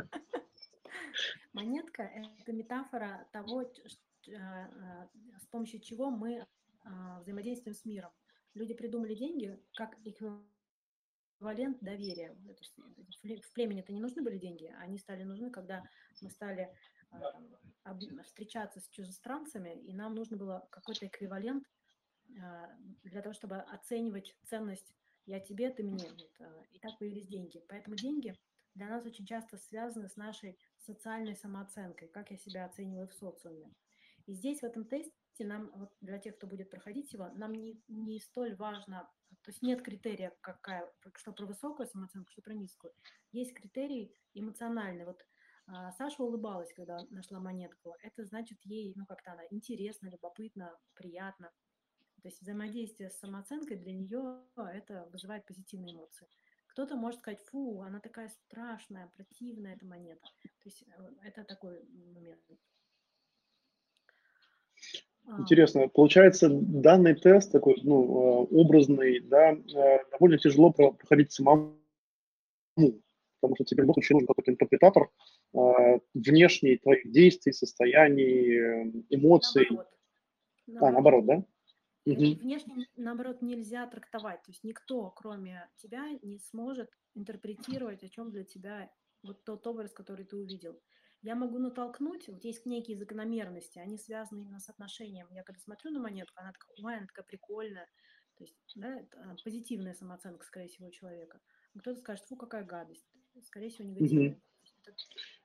Монетка– это метафора того, а, с помощью чего мы а, взаимодействуем с миром. Люди придумали деньги как эквивалент доверия. Э, В пле- в племени это не нужны были деньги, они стали нужны, когда мы стали а, встречаться с чужестранцами, и нам нужно было какой-то эквивалент а, для того, чтобы оценивать ценность я тебе, ты мне. А, И так появились деньги. Поэтому деньги для нас очень часто связаны с нашей социальной самооценкой, как я себя оцениваю в социуме. И здесь, в этом тесте, нам, вот для тех, кто будет проходить его, нам не, не столь важно, то есть нет критерия, какая, что про высокую самооценку, что про низкую. Есть критерий эмоциональный. Вот а, Саша улыбалась, когда нашла монетку. Это значит ей, ну как-то она интересно, любопытно, приятно. То есть взаимодействие с самооценкой для нее это вызывает позитивные эмоции. Кто-то может сказать, фу, она такая страшная, противная эта монета. То есть э, это такой момент. А, Интересно, получается, данный тест такой, ну, э, образный, да, э, довольно тяжело про- проходить самому, потому что тебе в любом случае нужен какой-то интерпретатор э, внешний твоих действий, состояний, эмоций. Наоборот. А, наоборот, да? Мгм. Внешне, наоборот, нельзя трактовать. То есть никто, кроме тебя, не сможет интерпретировать, о чем для тебя вот тот образ, который ты увидел. Я могу натолкнуть, вот есть некие закономерности, они связаны именно с отношением. Я когда смотрю на монетку, она такая, ой, она такая прикольная. То есть, да, а, позитивная самооценка, скорее всего, человека. А кто-то скажет, фу, какая гадость. Скорее всего, негативная. Это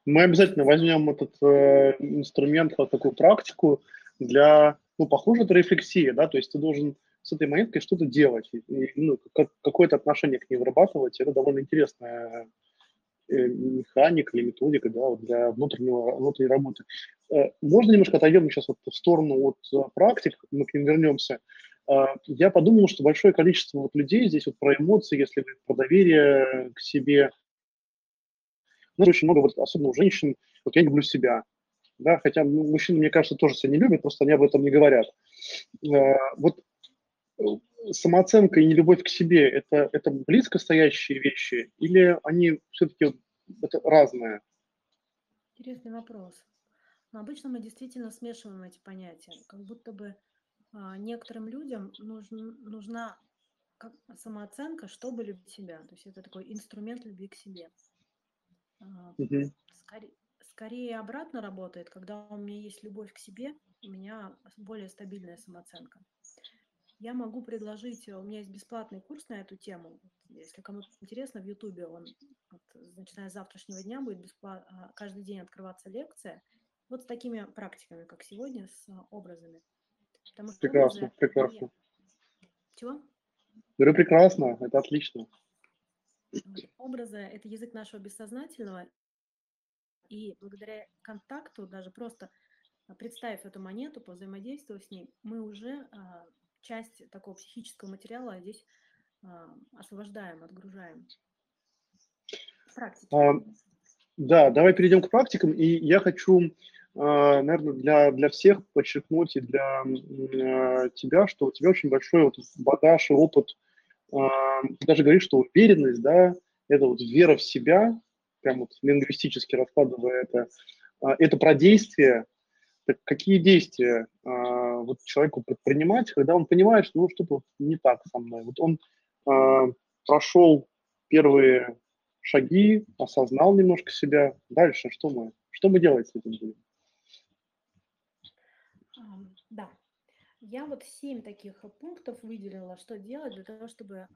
Мы обязательно возьмем этот э, инструмент, как такую практику для, ну, похоже, это рефлексия, да, то есть ты должен с этой монеткой что-то делать, и, ну, как- какое-то отношение к ней вырабатывать. Это довольно интересная механика или методика, да, вот для внутреннего, внутренней работы. Э, Можно немножко отойдем сейчас вот в сторону от э, практик, мы к ним вернемся. Э, Я подумал, что большое количество вот людей здесь вот про эмоции, если про доверие к себе, ну, очень много, вот, особенно у женщин, вот я не люблю себя, да, хотя мужчины, мне кажется, тоже себя не любят, просто они об этом не говорят. Вот самооценка и нелюбовь к себе это, это близко стоящие вещи, или они все-таки это разное? интересный вопрос. Но обычно мы действительно смешиваем эти понятия. Как будто бы а, некоторым людям нужн- нужна как самооценка, чтобы любить себя. То есть это такой инструмент любви к себе. А, Мгм. скорее, скорее обратно работает, когда у меня есть любовь к себе, у меня более стабильная самооценка. Я могу предложить, у меня есть бесплатный курс на эту тему. Если кому-то интересно, в Ютубе он, вот, начиная с завтрашнего дня, будет бесплатно, каждый день открываться лекция. Вот с такими практиками, как сегодня, с образами. Потому что прекрасно, образы, прекрасно. Чего? Говорю, прекрасно, это отлично. Образы – это язык нашего бессознательного, и благодаря контакту, даже просто а, представив эту монету, повзаимодействовав с ней, мы уже а, часть такого психического материала здесь а, освобождаем, отгружаем. Практики. А, да, давай перейдем к практикам. И я хочу, а, наверное, для, для всех подчеркнуть и для а, тебя, что у тебя очень большой вот багаж и опыт. Ты даже говоришь, что уверенность, да, это вот вера в себя, прям вот лингвистически раскладывая это, это про действие. Так какие действия вот человеку предпринимать, когда он понимает, что ну, что-то не так со мной. Вот он а, прошел первые шаги, осознал немножко себя. Дальше что мы? Что мы делать с этим будем? Да. Я вот семь таких пунктов выделила, что делать для того, чтобы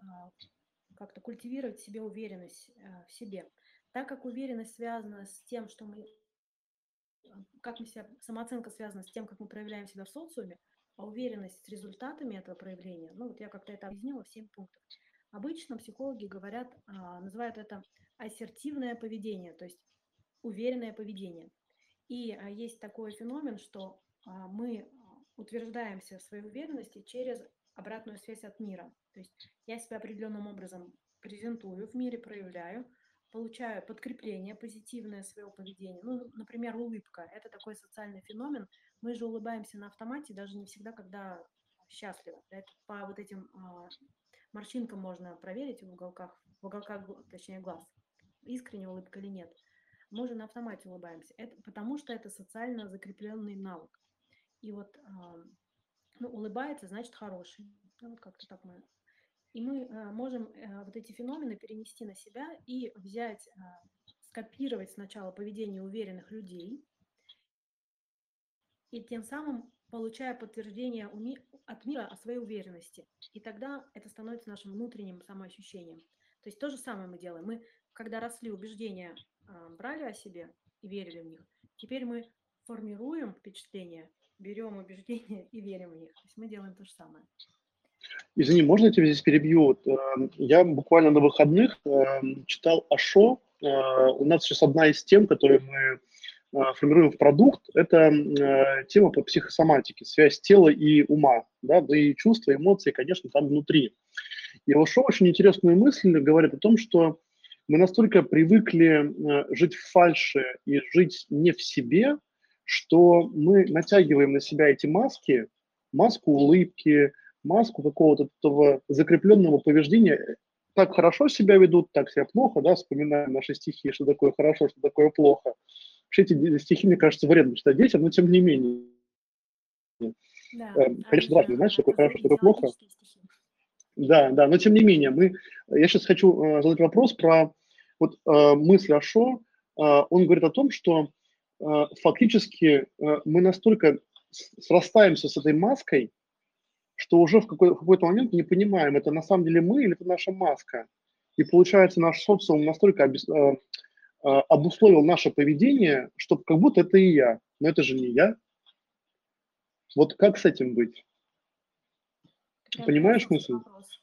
как-то культивировать в себе уверенность в себе. Так как уверенность связана с тем, что мы, как мы себя, самооценка связана с тем, как мы проявляем себя в социуме, а уверенность с результатами этого проявления, ну вот я как-то это объяснила в 7 пунктов. Обычно психологи говорят, а, называют это ассертивное поведение, то есть уверенное поведение. И а, есть такой феномен, что а, мы утверждаемся в своей уверенности через обратную связь от мира. То есть я себя определенным образом презентую в мире, проявляю, получаю подкрепление позитивное своего поведения. Ну, например, улыбка. Это такой социальный феномен. Мы же улыбаемся на автомате, даже не всегда, когда счастливы. Это по вот этим а, морщинкам можно проверить в уголках, в уголках, точнее, глаз. Искренняя улыбка или нет. Мы же на автомате улыбаемся. Это потому что это социально закрепленный навык. И вот а, ну, улыбается, значит, хороший. Ну, вот как-то так мы и мы э, можем э, вот эти феномены перенести на себя и взять, э, скопировать сначала поведение уверенных людей, и тем самым получая подтверждение от мира о своей уверенности. И тогда это становится нашим внутренним самоощущением. То есть то же самое мы делаем. Мы, когда росли убеждения, брали о себе и верили в них, теперь мы формируем впечатления, берем убеждения и верим в них. То есть мы делаем то же самое. Извини, можно я тебя здесь перебью? Эм, я буквально на выходных эм, читал Ашо. Э, у нас сейчас одна из тем, которые мы э, формируем в продукт, это э, тема по психосоматике, связь тела и ума, да, да и чувства, эмоции, конечно, там внутри. И Ашо очень интересную мысль говорит о том, что мы настолько привыкли жить в фальше и жить не в себе, что мы натягиваем на себя эти маски, маску улыбки, маску какого-то этого закрепленного повреждения так хорошо себя ведут, так себя плохо, да, вспоминаем наши стихи, что такое хорошо, что такое плохо. Вообще эти стихи, мне кажется, вредно читать детям, но тем не менее. Да, э, Конечно, да, знаешь, что такое хорошо, что такое плохо. Да, да, но тем не менее, мы, я сейчас хочу э, задать вопрос про вот э, мысль Ашо. Э, он говорит о том, что э, фактически э, мы настолько срастаемся с этой маской, что уже в, какой- какой-то момент не понимаем, это на самом деле мы или это наша маска. И получается, наш социум настолько обес, э, э, обусловил наше поведение, что как будто это и я. Но это же не я. Вот как с этим быть? Я Понимаешь мысль? Вопрос.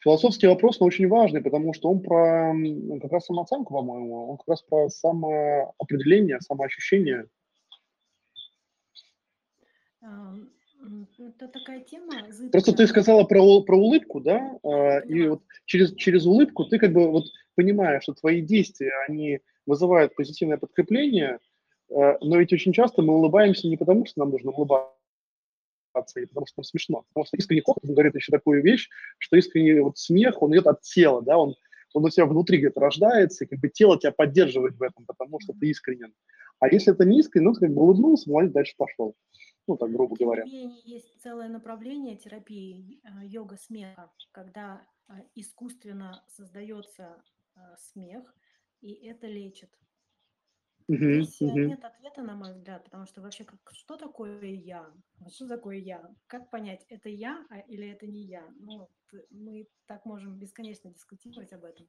Философский вопрос, но очень важный, потому что он про как раз самооценку, по-моему, он как раз про самоопределение, самоощущение. Это такая тема. Зыбкая. Просто ты сказала про, про улыбку, да? А, и вот через, через улыбку ты как бы вот понимаешь, что твои действия, они вызывают позитивное подкрепление, а, но ведь очень часто мы улыбаемся не потому, что нам нужно улыбаться, и потому что нам смешно. Потому что искренний хохот, говорит еще такую вещь, что искренний вот смех, он идет от тела, да, он, он у тебя внутри где-то рождается, и как бы тело тебя поддерживает в этом, потому что ты искренен. А если это не искренне, ну, ты как бы улыбнулся, молодец, дальше пошел ну так грубо говоря. Есть целое направление терапии э, йога смеха, когда э, искусственно создается э, смех, и это лечит. Здесь э, нет ответа, на мой взгляд, потому что вообще как, что такое я? Что такое я? Как понять, это я а, или это не я? Ну, мы так можем бесконечно дискутировать об этом.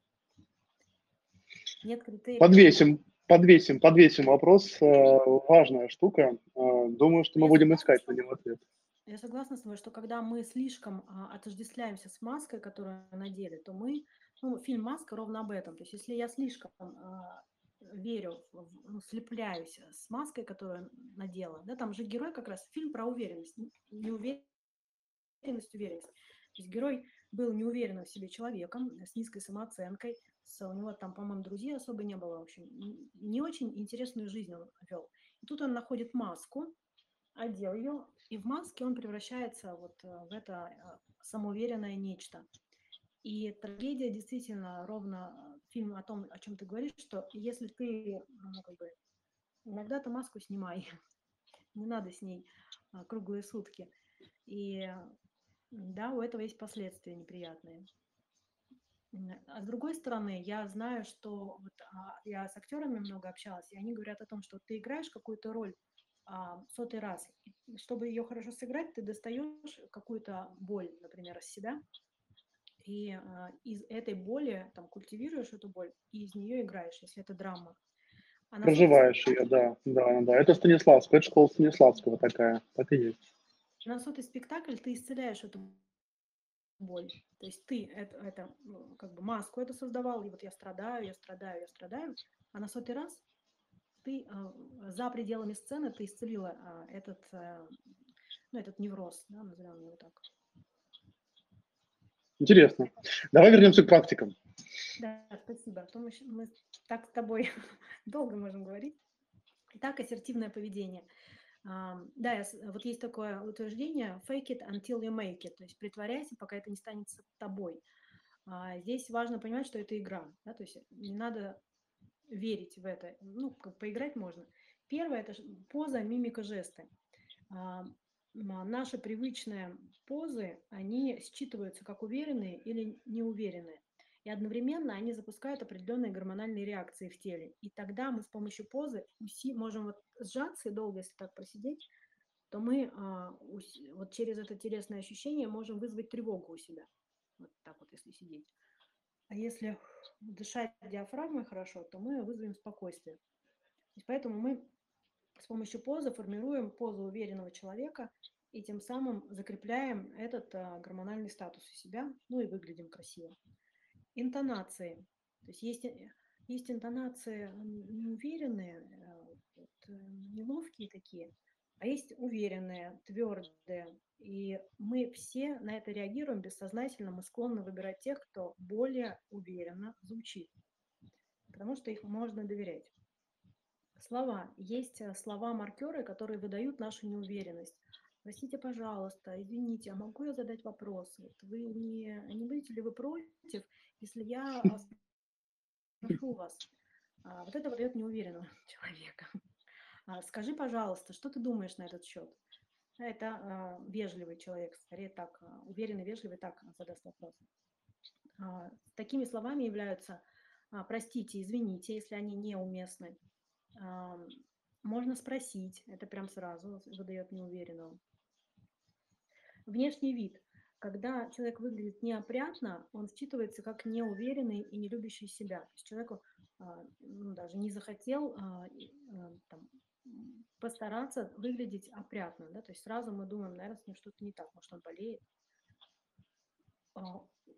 Нет критериев. Подвесим, подвесим, подвесим вопрос. э, Важная штука. Э, Думаю, что мы будем искать на него ответ. Я согласна с тобой, что когда мы слишком а, отождествляемся с маской, которую надели, то мы, ну, фильм «Маска» ровно об этом. То есть если я слишком а, верю, ну, слепляюсь с маской, которую надела, да, там же герой как раз фильм про уверенность, неуверенность, уверенность. То есть герой был неуверенным в себе человеком, с низкой самооценкой, у него там, по-моему, друзей особо не было, в общем, не очень интересную жизнь он вел. И тут он находит маску, одел ее, и в маске он превращается вот э, в это э, самоуверенное нечто. И трагедия действительно ровно э, фильм о том, о чем ты говоришь, что если ты, ну, как бы, иногда ты маску снимай, не надо с ней круглые сутки. И да, у этого есть последствия неприятные. А с другой стороны, я знаю, что вот, а, я с актерами много общалась, и они говорят о том, что ты играешь какую-то роль а, сотый раз. И чтобы ее хорошо сыграть, ты достаешь какую-то боль, например, из себя, и а, из этой боли там культивируешь эту боль, и из нее играешь, если это драма. А на сотый Проживаешь ее, да, да, да. Это Станиславская, это школа Станиславского такая, так и есть. на сотый спектакль ты исцеляешь эту боль. То есть ты это, это как бы маску это создавал, и вот я страдаю, я страдаю, я страдаю, а на сотый раз ты а, за пределами сцены ты исцелила а, этот, а, ну, этот невроз, да, назовем его так. Интересно. Давай вернемся к практикам. Да, спасибо. А то мы, мы так с тобой долго можем говорить. Итак, ассертивное поведение. Да, вот есть такое утверждение fake it until you make it, то есть притворяйся, пока это не станет тобой. А, Здесь важно понимать, что это игра, да, то есть не надо верить в это, ну, поиграть можно. Первое– это поза, мимика, жесты. А Наши привычные позы, они считываются как уверенные или неуверенные. И одновременно они запускают определенные гормональные реакции в теле. И тогда мы с помощью позы можем вот сжаться и долго, если так просидеть, то мы а, вот через это телесное ощущение можем вызвать тревогу у себя. Вот так вот, если сидеть. А если дышать диафрагмой хорошо, то мы вызовем спокойствие. То поэтому мы с помощью позы формируем позу уверенного человека и тем самым закрепляем этот а, гормональный статус у себя, ну и выглядим красиво. Интонации. То есть есть, э, есть интонации неуверенные, э, вот, э, неловкие такие, а есть уверенные, твердые. И мы все на это реагируем бессознательно, мы склонны выбирать тех, кто более уверенно звучит, потому что их можно доверять. Слова. Есть слова-маркеры, которые выдают нашу неуверенность. Простите, пожалуйста, извините, а могу я задать вопрос? Вот вы не, не будете ли вы против, если я спрошу вас? А, вот это выдает неуверенного человека. А, скажи, пожалуйста, что ты думаешь на этот счет? Это а, вежливый человек, скорее так, уверенный, вежливый, так задаст вопрос. Такими словами являются простите, извините, если они неуместны. Можно спросить, это прям сразу выдает неуверенного. Внешний вид. Когда человек выглядит неопрятно, он считывается как неуверенный и не любящий себя. То есть человеку а, ну, даже не захотел а, а, там, постараться выглядеть опрятно. Да? То есть сразу мы думаем, наверное, с ним что-то не так, может, он болеет.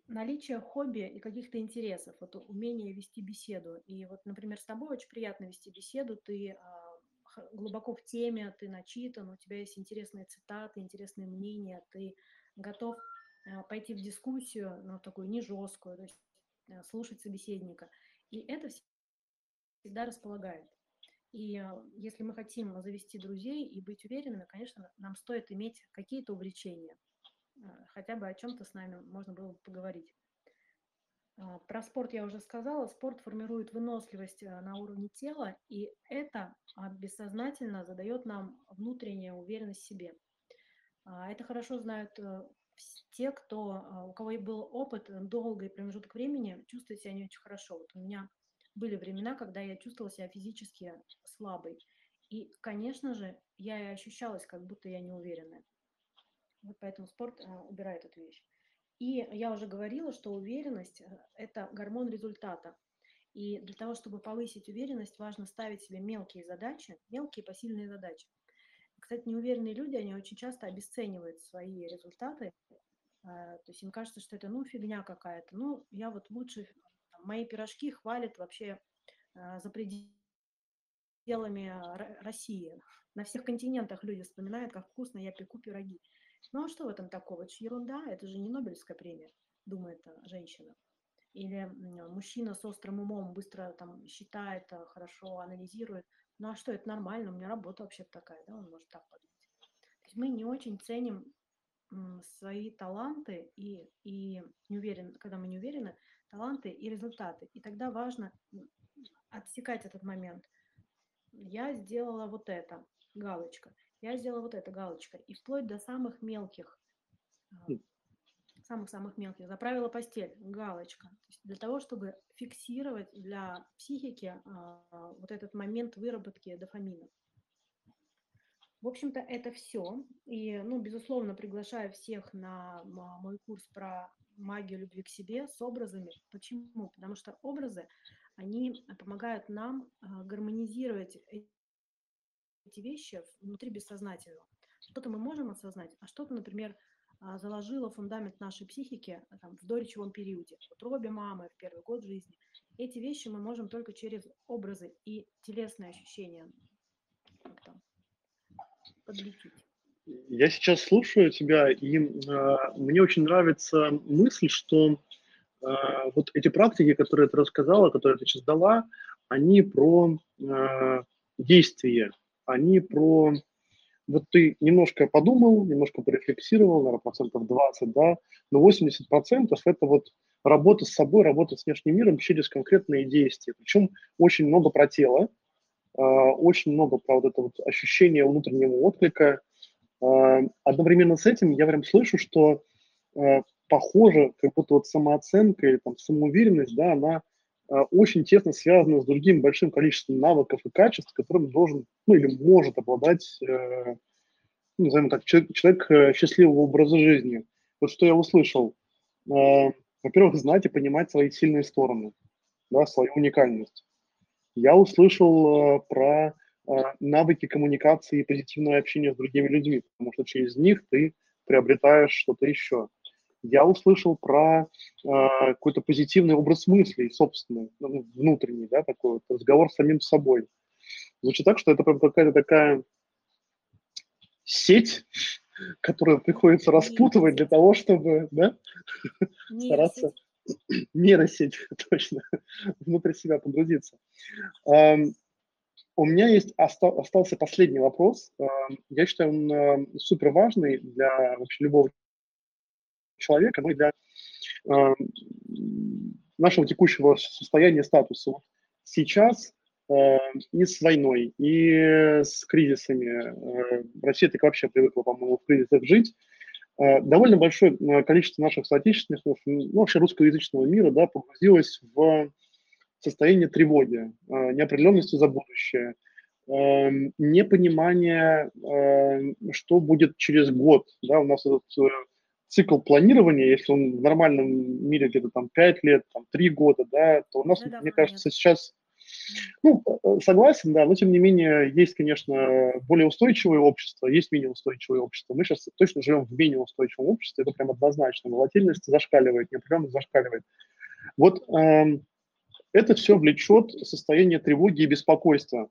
Наличие хобби и каких-то интересов, вот умение вести беседу. И вот, например, с тобой очень приятно вести беседу, ты глубоко в теме, ты начитан, у тебя есть интересные цитаты, интересные мнения, ты готов пойти в дискуссию, но такую не жесткую, то есть а, слушать собеседника. И это вс- всегда располагает. И а, если мы хотим завести друзей и быть уверенными, конечно, нам стоит иметь какие-то увлечения хотя бы о чем-то с нами можно было бы поговорить. Про спорт я уже сказала. Спорт формирует выносливость на уровне тела, и это бессознательно задает нам внутреннюю уверенность в себе. А, Это хорошо знают э, те, кто, а, у кого и был опыт, э, долгий промежуток времени, чувствуют себя не очень хорошо. Вот у меня были времена, когда я чувствовала себя физически слабой. И, конечно же, я и ощущалась, как будто я неуверенная. Вот поэтому спорт э, убирает эту вещь. И я уже говорила, что уверенность э, – это гормон результата. И для того, чтобы повысить уверенность, важно ставить себе мелкие задачи, мелкие посильные задачи. Кстати, неуверенные люди, они очень часто обесценивают свои результаты. А, то есть им кажется, что это, ну, фигня какая-то. Ну, я вот лучше, мои пирожки хвалят вообще а, за пределами России. На всех континентах люди вспоминают, как вкусно я пеку пироги. Ну, а что в этом такого? Это же ерунда, это же не Нобелевская премия, думает женщина. Или мужчина с острым умом быстро там считает, хорошо анализирует. Ну а что, это нормально, у меня работа вообще такая, да, он может так подумать. То есть мы не очень ценим свои таланты и, и не уверен, когда мы не уверены, таланты и результаты. И тогда важно отсекать этот момент. Я сделала вот это, галочка. Я сделала вот это, галочка. И вплоть до самых мелких а, хм самых-самых мелких, заправила постель, галочка. То есть для того, чтобы фиксировать для психики а, вот этот момент выработки дофамина. В общем-то, это все. И, ну, безусловно, приглашаю всех на мой курс про магию любви к себе с образами. Почему? Потому что образы, они помогают нам а, гармонизировать эти вещи внутри бессознательного. Что-то мы можем осознать, а что-то, например, заложила фундамент нашей психики а, там, в доречевом периоде, в утробе мамы, в первый год жизни. Эти вещи мы можем только через образы и телесные ощущения подлечить. Я сейчас слушаю тебя, и э, мне очень нравится мысль, что э, вот эти практики, которые ты рассказала, которые ты сейчас дала, они про э, действие, они про вот ты немножко подумал, немножко порефлексировал, наверное, процентов 20, да, но 80 процентов это вот работа с собой, работа с внешним миром через конкретные действия. Причем очень много про тело, а, очень много про вот это вот ощущение внутреннего отклика. А, одновременно с этим я прям слышу, что а, похоже, как будто вот самооценка или там самоуверенность, да, она очень тесно связана с другим большим количеством навыков и качеств, которым должен, ну или может обладать, э, ну, назовем так, человек, человек э, счастливого образа жизни. Вот что я услышал. Э, во-первых, знать и понимать свои сильные стороны, да, свою уникальность. Я услышал э, про э, навыки коммуникации и позитивное общение с другими людьми, потому что через них ты приобретаешь что-то еще я услышал про э, какой-то позитивный образ мыслей, собственный, ну, внутренний, да, такой вот разговор с самим собой. Звучит так, что это прям какая-то такая сеть, которую приходится распутывать для того, чтобы, да, стараться нейросеть, точно, внутри себя погрузиться. Um, у меня есть остался последний вопрос. Я считаю, он супер важный для вообще любого человека, но и для э, нашего текущего состояния, статуса. Сейчас э, и с войной, и с кризисами, э, Россия так вообще привыкла, по-моему, в кризисах жить, э, довольно большое э, количество наших соотечественников, ну, вообще русскоязычного мира, да, погрузилось в состояние тревоги, э, неопределенности за будущее, э, непонимание, э, что будет через год. Да, у нас этот цикл планирования, если он в нормальном мире где-то там 5 лет, там 3 года, да, то у нас, ну, мне кажется, нет. сейчас, ну, э, согласен, да, но тем не менее есть, конечно, более устойчивое общество, есть менее устойчивое общество. Мы сейчас точно живем в менее устойчивом обществе, это прям однозначно. Волатильность зашкаливает, неопределенность зашкаливает. Вот э, это все влечет состояние тревоги и беспокойства.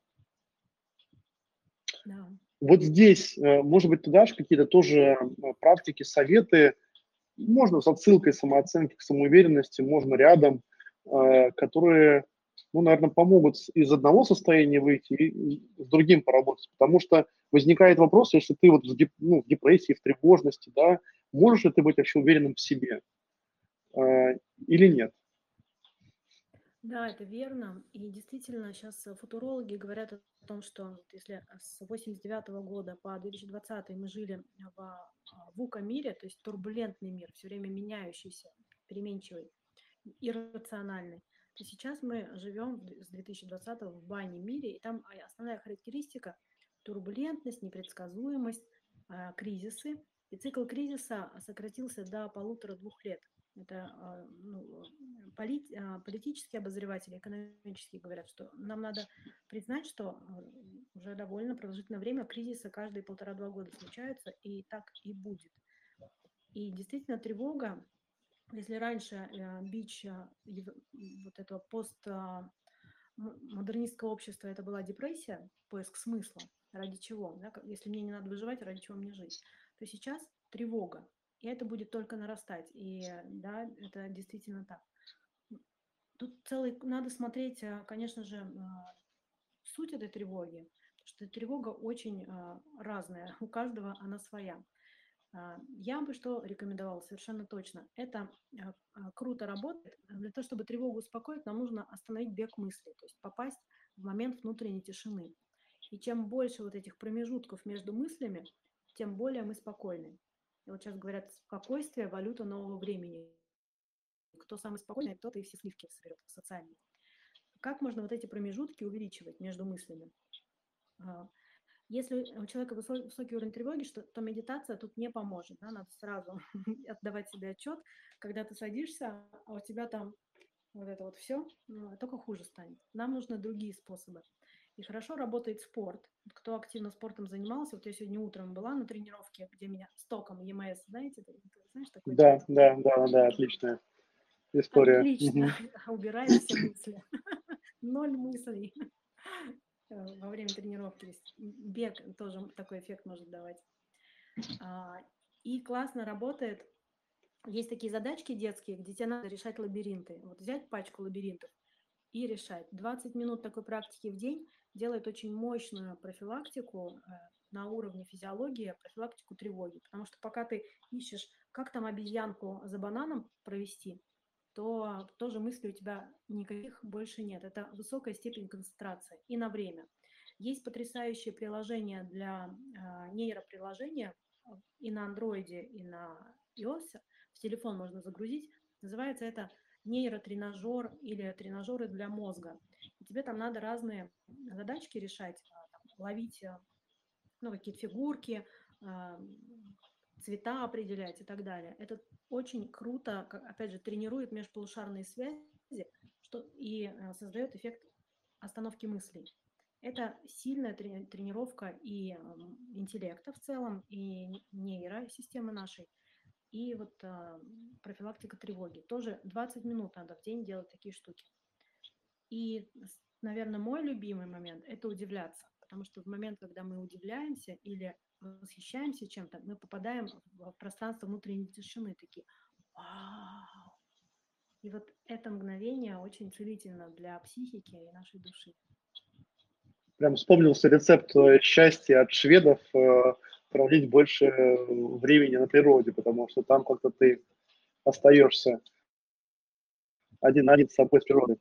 Да. Вот здесь, э, может быть, ты дашь какие-то тоже э, практики, советы, можно с отсылкой самооценки к самоуверенности, можно рядом, э, которые, ну, наверное, помогут из одного состояния выйти и с другим поработать. Потому что возникает вопрос, если ты вот в, деп, ну, в депрессии, в тревожности, да, можешь ли ты быть вообще уверенным в себе или нет? Да, это верно. И действительно, сейчас футурологи говорят о том, что если с 89 года по 2020 мы жили в а, ВУКа-мире, то есть турбулентный мир, все время меняющийся, переменчивый, иррациональный, то сейчас мы живем с 2020 в бане мире, и там основная характеристика – турбулентность, непредсказуемость, а, кризисы. И цикл кризиса сократился до полутора-двух лет. Это а, ну, полит, а, политические обозреватели, экономические говорят, что нам надо признать, что уже довольно продолжительное время кризисы каждые полтора-два года случаются, и так и будет. И действительно тревога если раньше э, бич э, вот этого постмодернистского общества это была депрессия, поиск смысла, ради чего, да, если мне не надо выживать, ради чего мне жить, то сейчас тревога, и это будет только нарастать, и да, это действительно так. Тут целый, надо смотреть, э, конечно же, суть этой тревоги, что тревога очень разная, у каждого она своя. А, я бы что рекомендовала совершенно точно. Это а, а, круто работает. Для того, чтобы тревогу успокоить, нам нужно остановить бег мысли, то есть попасть в момент внутренней тишины. И чем больше вот этих промежутков между мыслями, тем более мы спокойны. И вот сейчас говорят, спокойствие – валюта нового времени. Кто самый спокойный, тот и все сливки соберет социальные. Как можно вот эти промежутки увеличивать между мыслями? Если у человека высокий уровень тревоги, что, то медитация тут не поможет. Да? Надо сразу отдавать себе отчет, когда ты садишься, а у тебя там вот это вот все, ну, только хуже станет. Нам нужны другие способы. И хорошо работает спорт. Кто активно спортом занимался, вот я сегодня утром была на тренировке, где меня с током ЕМС, знаете, ты, ты знаешь такой? Да, да, да, да, отличная история. Отлично, убираем все мысли. Ноль мыслей. Э, во время тренировки. Бег тоже такой эффект может давать. А, и классно работает. Есть такие задачки детские, где тебе надо решать лабиринты. Вот взять пачку лабиринтов и решать. 20 минут такой практики в день делает очень мощную профилактику э, на уровне физиологии, профилактику тревоги. Потому что пока ты ищешь, как там обезьянку за бананом провести, то тоже мыслей у тебя никаких больше нет. Это высокая степень концентрации и на время. Есть потрясающее приложение для э, нейроприложения и на андроиде, и на iOS. В телефон можно загрузить. Называется это нейротренажер или тренажеры для мозга. И тебе там надо разные задачки решать, там, ловить ну, какие-то фигурки, цвета определять и так далее. Это очень круто, опять же, тренирует межполушарные связи что, и э, создает эффект остановки мыслей. Это сильная тренировка и интеллекта в целом, и нейросистемы нашей, и вот а, профилактика тревоги. Тоже 20 минут надо в день делать такие штуки. И, наверное, мой любимый момент – это удивляться. Потому что в момент, когда мы удивляемся или восхищаемся чем-то, мы попадаем в пространство внутренней тишины, такие «Вау!». И вот это мгновение очень целительно для психики и нашей души. Прям вспомнился рецепт э, счастья от шведов э, проводить больше времени на природе, потому что там как-то ты остаешься один на один с собой, с природой.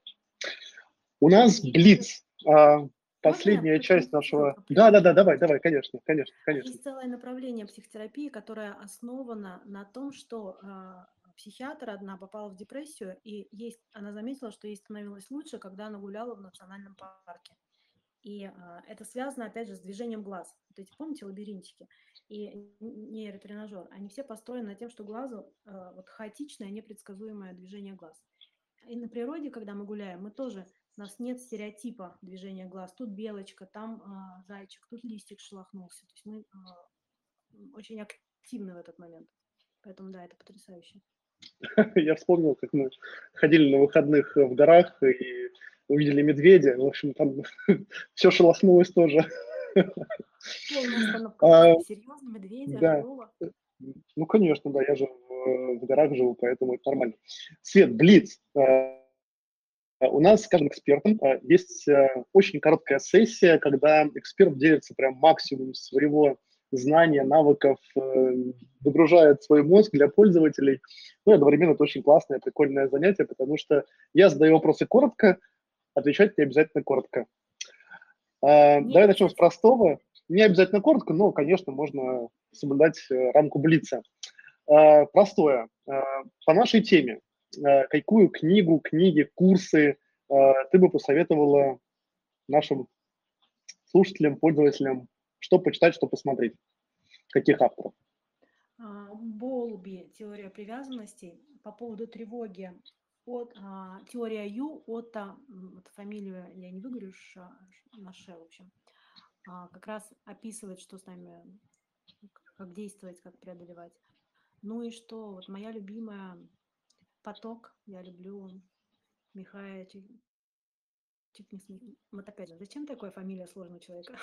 У нас Блиц. А, последняя Можно часть нашего... Да, да, да, давай, давай, конечно, конечно, конечно. Есть целое направление психотерапии, которое основано на том, что э, психиатр одна попала в депрессию, и есть, она заметила, что ей становилось лучше, когда она гуляла в национальном парке. И э, это связано, опять же, с движением глаз. Вот эти, помните, лабиринтики и нейротренажер, они все построены на тем, что глазу э, вот хаотичное, непредсказуемое движение глаз. И на природе, когда мы гуляем, мы тоже у нас нет стереотипа движения глаз. Тут белочка, там а, зайчик, тут листик шелохнулся. То есть мы а, очень активны в этот момент. Поэтому да, это потрясающе. Я вспомнил, как мы ходили на выходных в горах и увидели медведя. В общем, там все шелохнулось тоже. А, Серьезно, медведя, да. Ну, конечно, да, я же в, в горах живу, поэтому это нормально. Свет, Блиц. Э, у нас с каждым экспертом э, есть э, очень короткая сессия, когда эксперт делится прям максимум своего знания, навыков, выгружает свой мозг для пользователей. Ну, одновременно это очень классное, прикольное занятие, потому что я задаю вопросы коротко, отвечать не обязательно коротко. Не Давай начнем с простого. Не обязательно коротко, но, конечно, можно соблюдать рамку Блица. Простое. По нашей теме э, какую книгу, книги, курсы э, ты бы посоветовала нашим слушателям, пользователям, что почитать, что посмотреть? Каких авторов? А, Болби, теория привязанностей. По поводу тревоги, от, а, теория Ю от а, вот фамилию я не выговорю, ша, Наше, в общем, как раз описывает, что с нами, как действовать, как преодолевать. Ну и что, вот моя любимая поток, я люблю Михаила чуть не. Вот опять же, зачем такая фамилия сложного человека?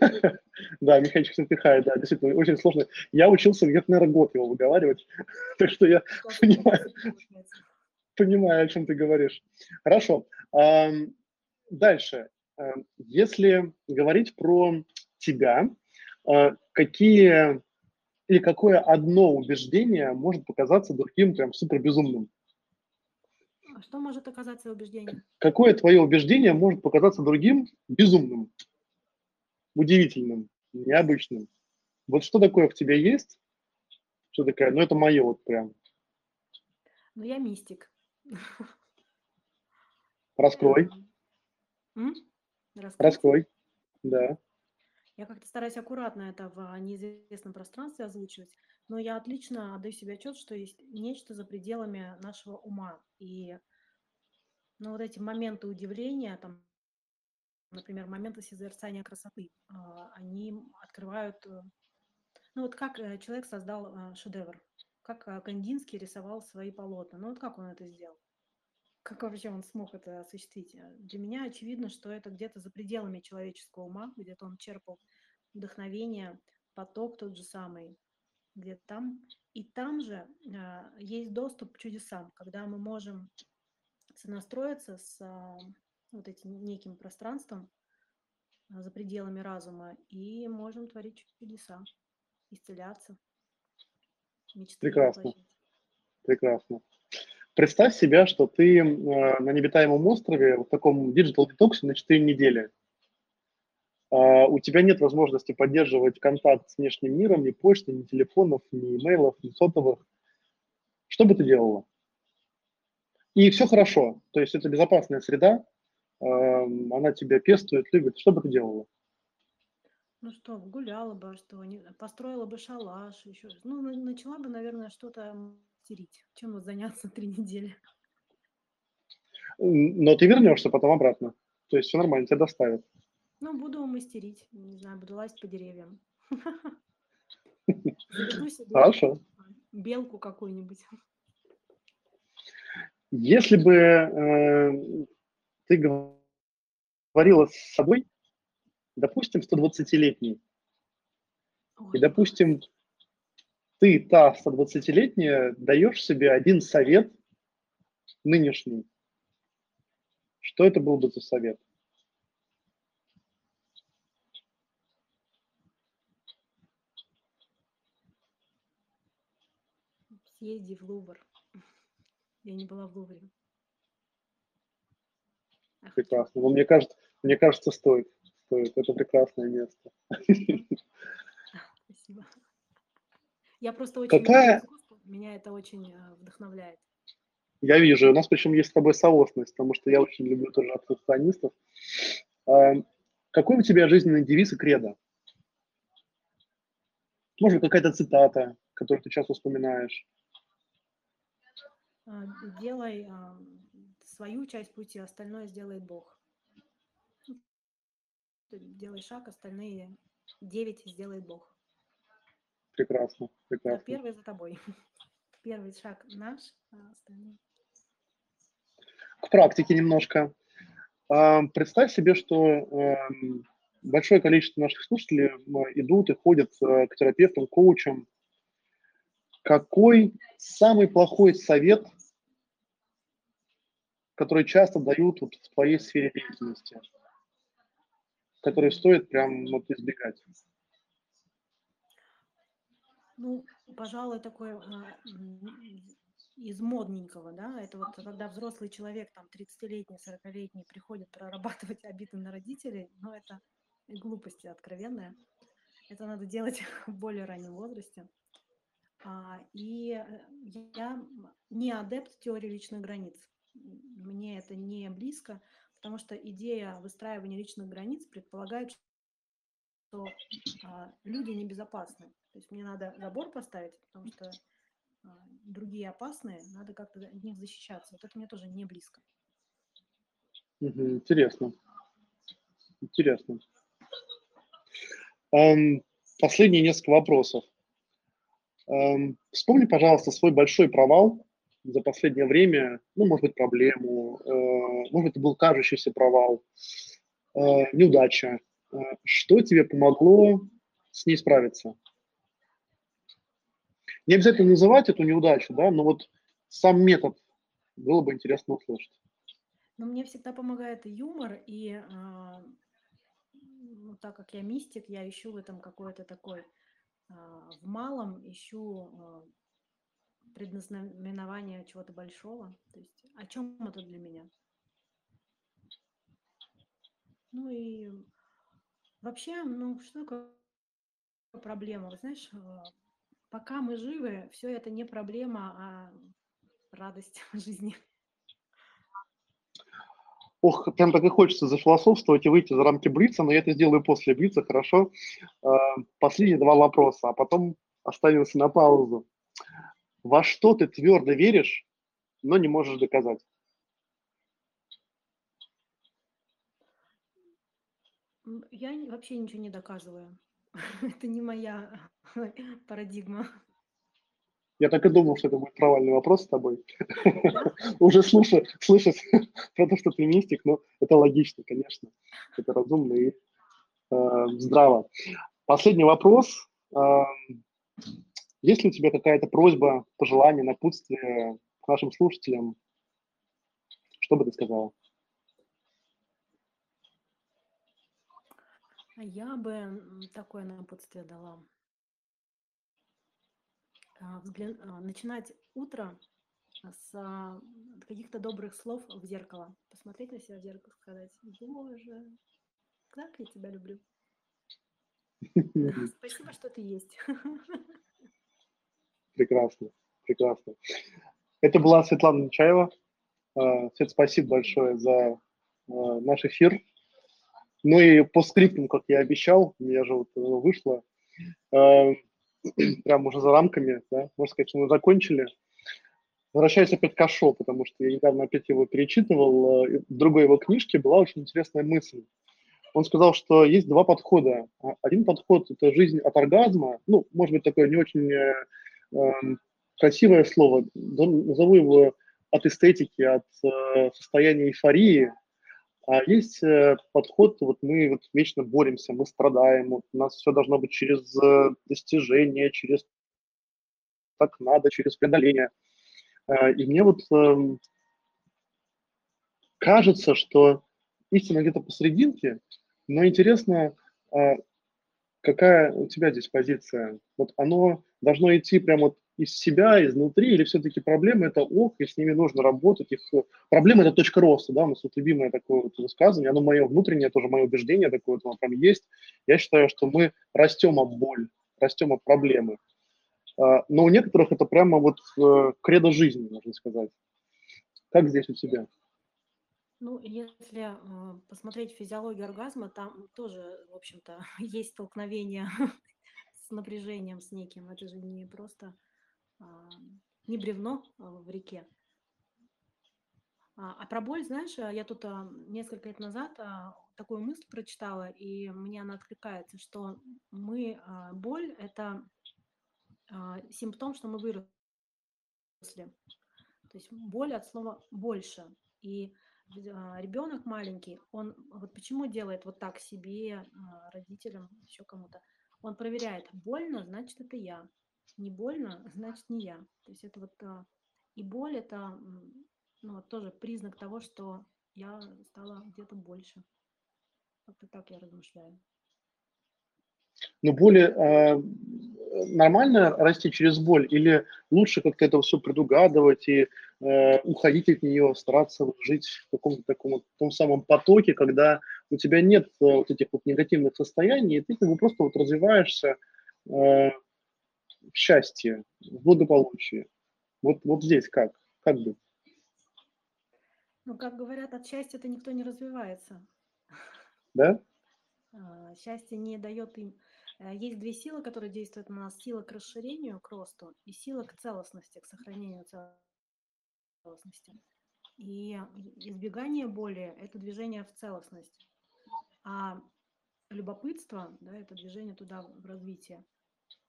Да, Михаил Чеснофихай, да, действительно, очень сложно. Я учился где-то, наверное, год его выговаривать, так что я понимаю, понимаю, о чем ты говоришь. Хорошо. Дальше. Если говорить про тебя, а, какие или какое одно убеждение может показаться другим прям супер безумным? А что может оказаться убеждением? Какое твое убеждение может показаться другим безумным, удивительным, необычным? Вот что такое в тебе есть? Что такое? Ну, это мое вот прям. Ну, я мистик. Раскрой. М? Раскрой. Да. Я как-то стараюсь аккуратно это в неизвестном пространстве озвучивать, но я отлично отдаю себе отчет, что есть нечто за пределами нашего ума. И ну, вот эти моменты удивления, там, например, моменты созерцания красоты, а, они открывают, э, ну вот как э, человек создал э, шедевр, как Кандинский рисовал свои полотна, ну вот как он это сделал как вообще он смог это осуществить? Э, для меня очевидно, что это где-то за пределами человеческого ума, где-то он черпал вдохновение, поток тот же самый, где-то там. И там же э, есть доступ к чудесам, когда мы можем сонастроиться с э, вот этим неким пространством э, за пределами разума и можем творить чудеса, исцеляться, мечты Прекрасно. Прекрасно. Представь себя, что ты э, на необитаемом острове в таком digital detox е на 4 недели. Uh, у тебя нет возможности поддерживать контакт с внешним миром, ни почты, ни телефонов, ни имейлов, ни сотовых. Что бы ты делала? И все хорошо. То есть это безопасная среда, uh, она тебя пестует, любит. Что бы ты делала? Ну что, гуляла бы, что, построила бы шалаш, еще. Ну, начала бы, наверное, что-то мастерить? Чем вот заняться три недели? Но ты вернешься потом обратно. То есть все нормально, тебя доставят. Ну, буду мастерить. Не знаю, буду лазить по деревьям. Хорошо. Белку какую-нибудь. Если бы э, ты говорила с собой, допустим, 120-летний, и, допустим, ты, та 120-летняя, даешь себе один совет нынешний. Что это был бы за совет? Съезди в Лувр. Я не была в Лувре. Прекрасно. Но мне кажется, мне кажется, стоит. Стоит. Это прекрасное место. Я просто очень Какая... меня это очень э, вдохновляет. Я вижу, у нас причем есть с тобой соосность, потому что я очень люблю тоже абстракционистов. А, какой у тебя жизненный девиз и кредо? Может, какая-то цитата, которую ты часто вспоминаешь? А, делай а, свою часть пути, остальное сделает Бог. Делай шаг, остальные девять сделает Бог. Прекрасно, прекрасно. Первый за тобой. Первый шаг наш, а остальные. К практике немножко. А, представь себе, что эм, большое количество наших слушателей идут и ходят э, к терапевтам, коучам. Какой самый плохой совет, который часто дают вот в твоей сфере деятельности, который стоит прям вот избегать? Ну, пожалуй, такой а, из модненького, да, это вот когда взрослый человек, там, 30-летний, 40-летний, приходит прорабатывать обиды на родителей, но это глупости откровенная. Это надо делать в более раннем возрасте. А, и э, я не адепт теории личных границ. Мне это не близко, потому что идея выстраивания личных границ предполагает, что а, люди небезопасны. То есть мне надо забор поставить, потому что а, другие опасные, надо как-то от них защищаться. Вот это мне тоже не близко. Интересно. Интересно. Эм, последние несколько вопросов. Эм, вспомни, пожалуйста, свой большой провал за последнее время, ну, может быть, проблему, э, может это был кажущийся провал, э, неудача. Что тебе помогло с ней справиться? Не обязательно называть эту неудачу, да, но вот сам метод было бы интересно услышать. Но мне всегда помогает юмор, и э, ну, так как я мистик, я ищу в этом какой-то такой, э, в малом ищу э, предназнаменование чего-то большого. То есть о чем это для меня? Ну и вообще, ну что такое проблема? Вы знаешь, пока мы живы, все это не проблема, а радость жизни. Ох, прям так и хочется зафилософствовать и выйти за рамки Блица, но я это сделаю после Блица, хорошо? А, последние два вопроса, а потом оставился на паузу. Во что ты твердо веришь, но не можешь доказать? Я вообще ничего не доказываю. Это не моя парадигма. Я так и думал, что это будет провальный вопрос с тобой. Уже слушать, про то, что ты мистик, но это логично, конечно. Это разумно и э, здраво. Последний вопрос. Э, есть ли у тебя какая-то просьба, пожелание, напутствие к нашим слушателям? Что бы ты сказала? Я бы такое напутствие дала. А. А, начинать утро с а, каких-то добрых слов в зеркало. Посмотреть на себя в зеркало, сказать, боже, как я тебя люблю. Спасибо, что ты есть. Прекрасно, прекрасно. Это была Светлана Нечаева. Свет, спасибо большое за наш эфир. Ну и по скриптам, как я обещал, у меня же вот вышло прям уже за рамками, да, можно сказать, что мы закончили. Возвращаюсь опять к Ашо, потому что я недавно опять его перечитывал. Э, в другой его книжке была очень интересная мысль. Он сказал, что есть два подхода. А, один подход – это жизнь от оргазма. Ну, может быть, такое не очень э, э, красивое слово. Назову его от эстетики, от э, состояния эйфории, а есть э, подход, вот мы вот вечно боремся, мы страдаем, вот у нас все должно быть через э, достижение, через так надо, через преодоление. А, и мне вот эм, кажется, что истина где-то посерединке, но интересно, какая у тебя здесь позиция? Вот оно должно идти прямо вот из себя, изнутри, или все-таки проблемы это ок, и с ними нужно работать. Их... Проблема это точка роста, да, у нас вот любимое такое вот высказывание, оно мое внутреннее, тоже мое убеждение такое оно прям есть. Я считаю, что мы растем от боли, растем от проблемы. А, но у некоторых это прямо вот э, кредо жизни, можно сказать. Как здесь у тебя? Ну, если э, посмотреть физиологию оргазма, там тоже, в общем-то, есть столкновение с напряжением, с неким. Это же не просто не бревно а, в реке. А, а про боль, знаешь, я тут а, несколько лет назад такую мысль прочитала, и мне она откликается, что мы, боль – это симптом, что мы выросли. То есть боль от слова «больше». И ребенок маленький, он вот почему делает вот так себе, родителям, еще кому-то? Он проверяет, больно, значит, это я не больно, значит не я. То есть это вот а, и боль это ну, тоже признак того, что я стала где-то больше. Как-то так я размышляю. Но более э, нормально расти через боль или лучше как-то это все предугадывать и э, уходить от нее, стараться жить в каком-то таком том самом потоке, когда у тебя нет э, вот этих вот негативных состояний, и ты как бы просто вот развиваешься э, в счастье, в благополучии. Вот, вот здесь как? Как быть? Ну, как говорят, от счастья-то никто не развивается. Да? А, счастье не дает им... Э, есть две силы, которые действуют на нас. Сила к расширению, к росту, и сила к целостности, к сохранению целостности. И избегание боли – это движение в целостность. А любопытство – да, это движение туда, в развитие.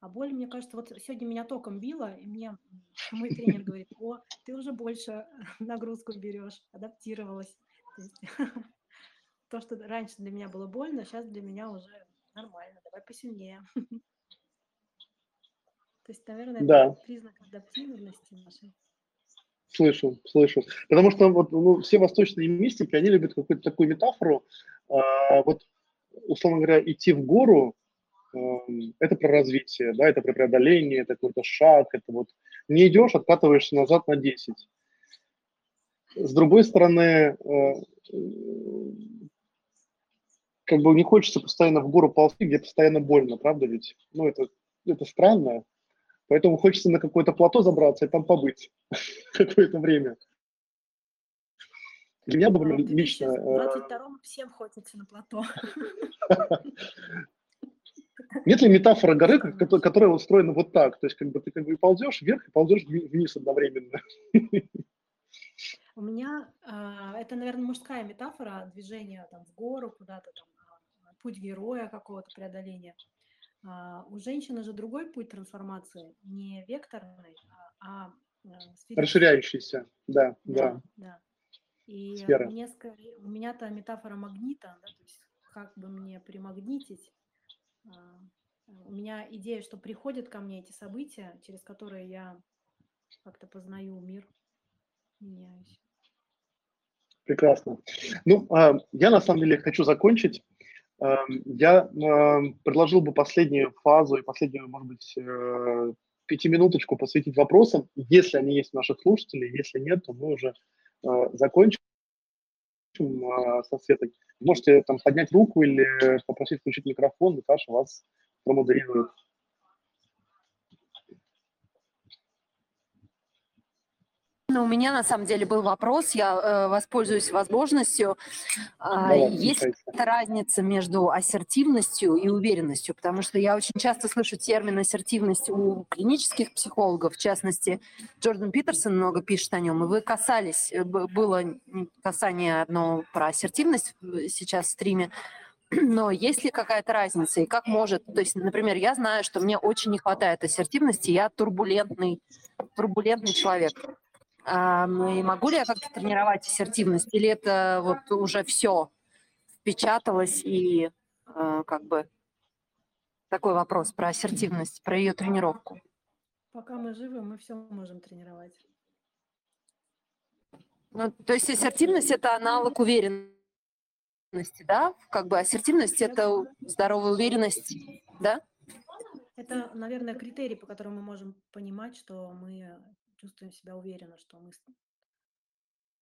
А боль, мне кажется, вот сегодня меня током било, и мне мой тренер говорит, о, ты уже больше нагрузку берешь, адаптировалась. То, есть, то, что раньше для меня было больно, сейчас для меня уже нормально, давай посильнее. То есть, наверное, да. это признак адаптивности нашей. Слышу, слышу. Потому что вот, ну, все восточные мистики, они любят какую-то такую метафору, а, вот, условно говоря, идти в гору, это про развитие, да, это про преодоление, это какой-то шаг, это вот не идешь, откатываешься назад на 10. С другой стороны, а, как бы не хочется постоянно в гору ползти, где постоянно больно, правда ведь? Ну, это, это странно. Поэтому хочется на какое-то плато забраться и там побыть какое-то время. Для меня, например, лично... В 22-м всем хочется на плато. Нет ли метафора горы, которая устроена вот так? То есть как бы ты как бы ползешь вверх и ползешь вниз одновременно. У меня, а, это, наверное, мужская метафора движения там в гору куда-то, там, а, путь героя какого-то преодоления. А, у женщины же другой путь трансформации, не векторный, а, а расширяющийся, да, да. да. да. И Сфера. мне у меня-то метафора магнита, да, то есть как бы мне примагнитить. А, у меня идея, что приходят ко мне эти события, через которые я как-то познаю мир, меняюсь. Прекрасно. Ну, а, я на самом деле хочу закончить Эм, я предложил бы последнюю фазу и последнюю, может быть, э, пятиминуточку посвятить вопросам, если они есть у наших слушателей, если нет, то мы уже закончим э, со Светой. Можете там поднять руку или попросить включить микрофон, и Саша вас промодерирует. У меня на самом деле был вопрос, я э, воспользуюсь возможностью. Э, есть какая-то разница между ассертивностью и уверенностью? Потому что я очень часто слышу термин ассертивность у клинических психологов, в частности, Джордан Питерсон много пишет о нем, и вы касались, э, было касание одно про ассертивность сейчас в стриме, но есть ли какая-то разница и как может, то есть, например, я знаю, что мне очень не хватает ассертивности, я турбулентный, турбулентный человек. А, и могу ли я как-то тренировать ассертивность? Или это вот уже все впечаталось и а, как бы такой вопрос про ассертивность, про ее тренировку? Пока мы живы, мы все можем тренировать. Ну, то есть ассертивность – это аналог уверенности, да? Как бы ассертивность – это здоровая уверенность, да? Это, наверное, критерий, по которому мы можем понимать, что мы чувствуем себя уверенно, что мы...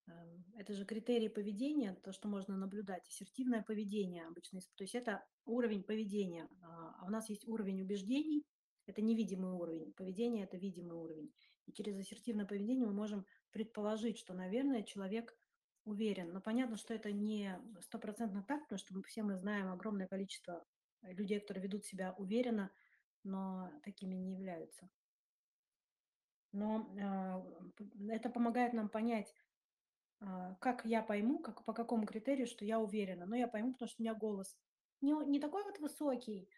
Эм, это же критерии поведения, то, что можно наблюдать. Ассертивное поведение обычно. То есть это уровень поведения. А, а у нас есть уровень убеждений, это невидимый уровень. Поведение – это видимый уровень. И через ассертивное поведение мы можем предположить, что, наверное, человек уверен. Но понятно, что это не стопроцентно так, потому что мы, все мы знаем огромное количество людей, которые ведут себя уверенно, но такими не являются но а, это помогает нам понять, а, как я пойму, как, по какому критерию, что я уверена. Но я пойму, потому что у меня голос не, не такой вот высокий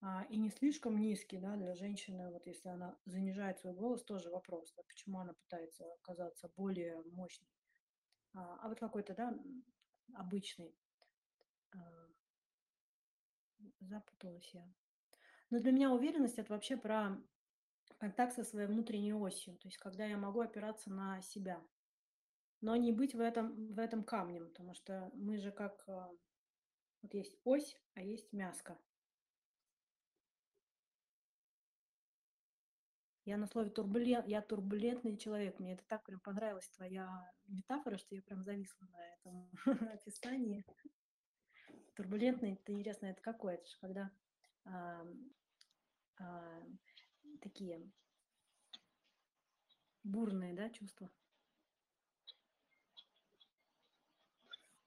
а, и не слишком низкий, да, для женщины, вот если она занижает свой голос, тоже вопрос, да, почему она пытается казаться более мощной. А, а вот какой-то, да, обычный. А, запуталась я. Но для меня уверенность это вообще про контакт со своей внутренней осью, то есть когда я могу опираться на себя, но не быть в этом, в этом камнем, потому что мы же как, а, вот есть ось, а есть мяско. Я на слове турбулент, я турбулентный человек. Мне это так прям понравилась твоя метафора, что я прям зависла на этом описании. Турбулентный, это интересно, это какое? Это же когда а, а, такие бурные, да, чувства?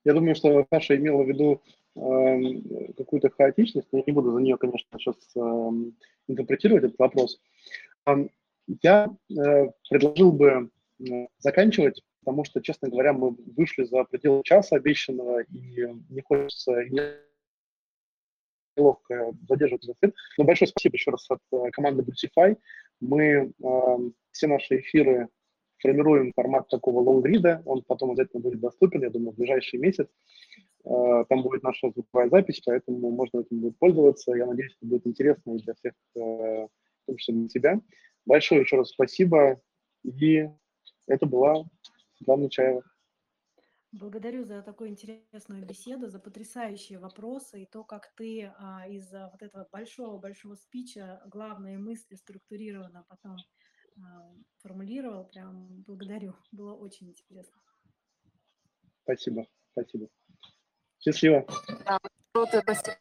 Я думаю, что Саша имела в виду э, какую-то хаотичность, но я не буду за нее, конечно, сейчас э, интерпретировать этот вопрос. Э, я э, предложил бы э, заканчивать, потому что, честно говоря, мы вышли за пределы часа обещанного, и не хочется неловко задерживать эфир. Но большое спасибо еще раз от э, команды Brucify. Мы э, все наши эфиры формируем формат такого лонгрида, он потом обязательно будет доступен, я думаю, в ближайший месяц. Э, там будет наша звуковая запись, поэтому можно этим будет пользоваться. Я надеюсь, это будет интересно и для всех, э, в том числе для тебя. Большое еще раз спасибо. И это была Светлана Чаева. Благодарю за такую интересную беседу, за потрясающие вопросы и то, как ты а, из вот этого большого-большого спича главные мысли структурированно потом а, формулировал. Прям благодарю. Было очень интересно. Спасибо. Спасибо. Счастливо. Да, круто, спасибо.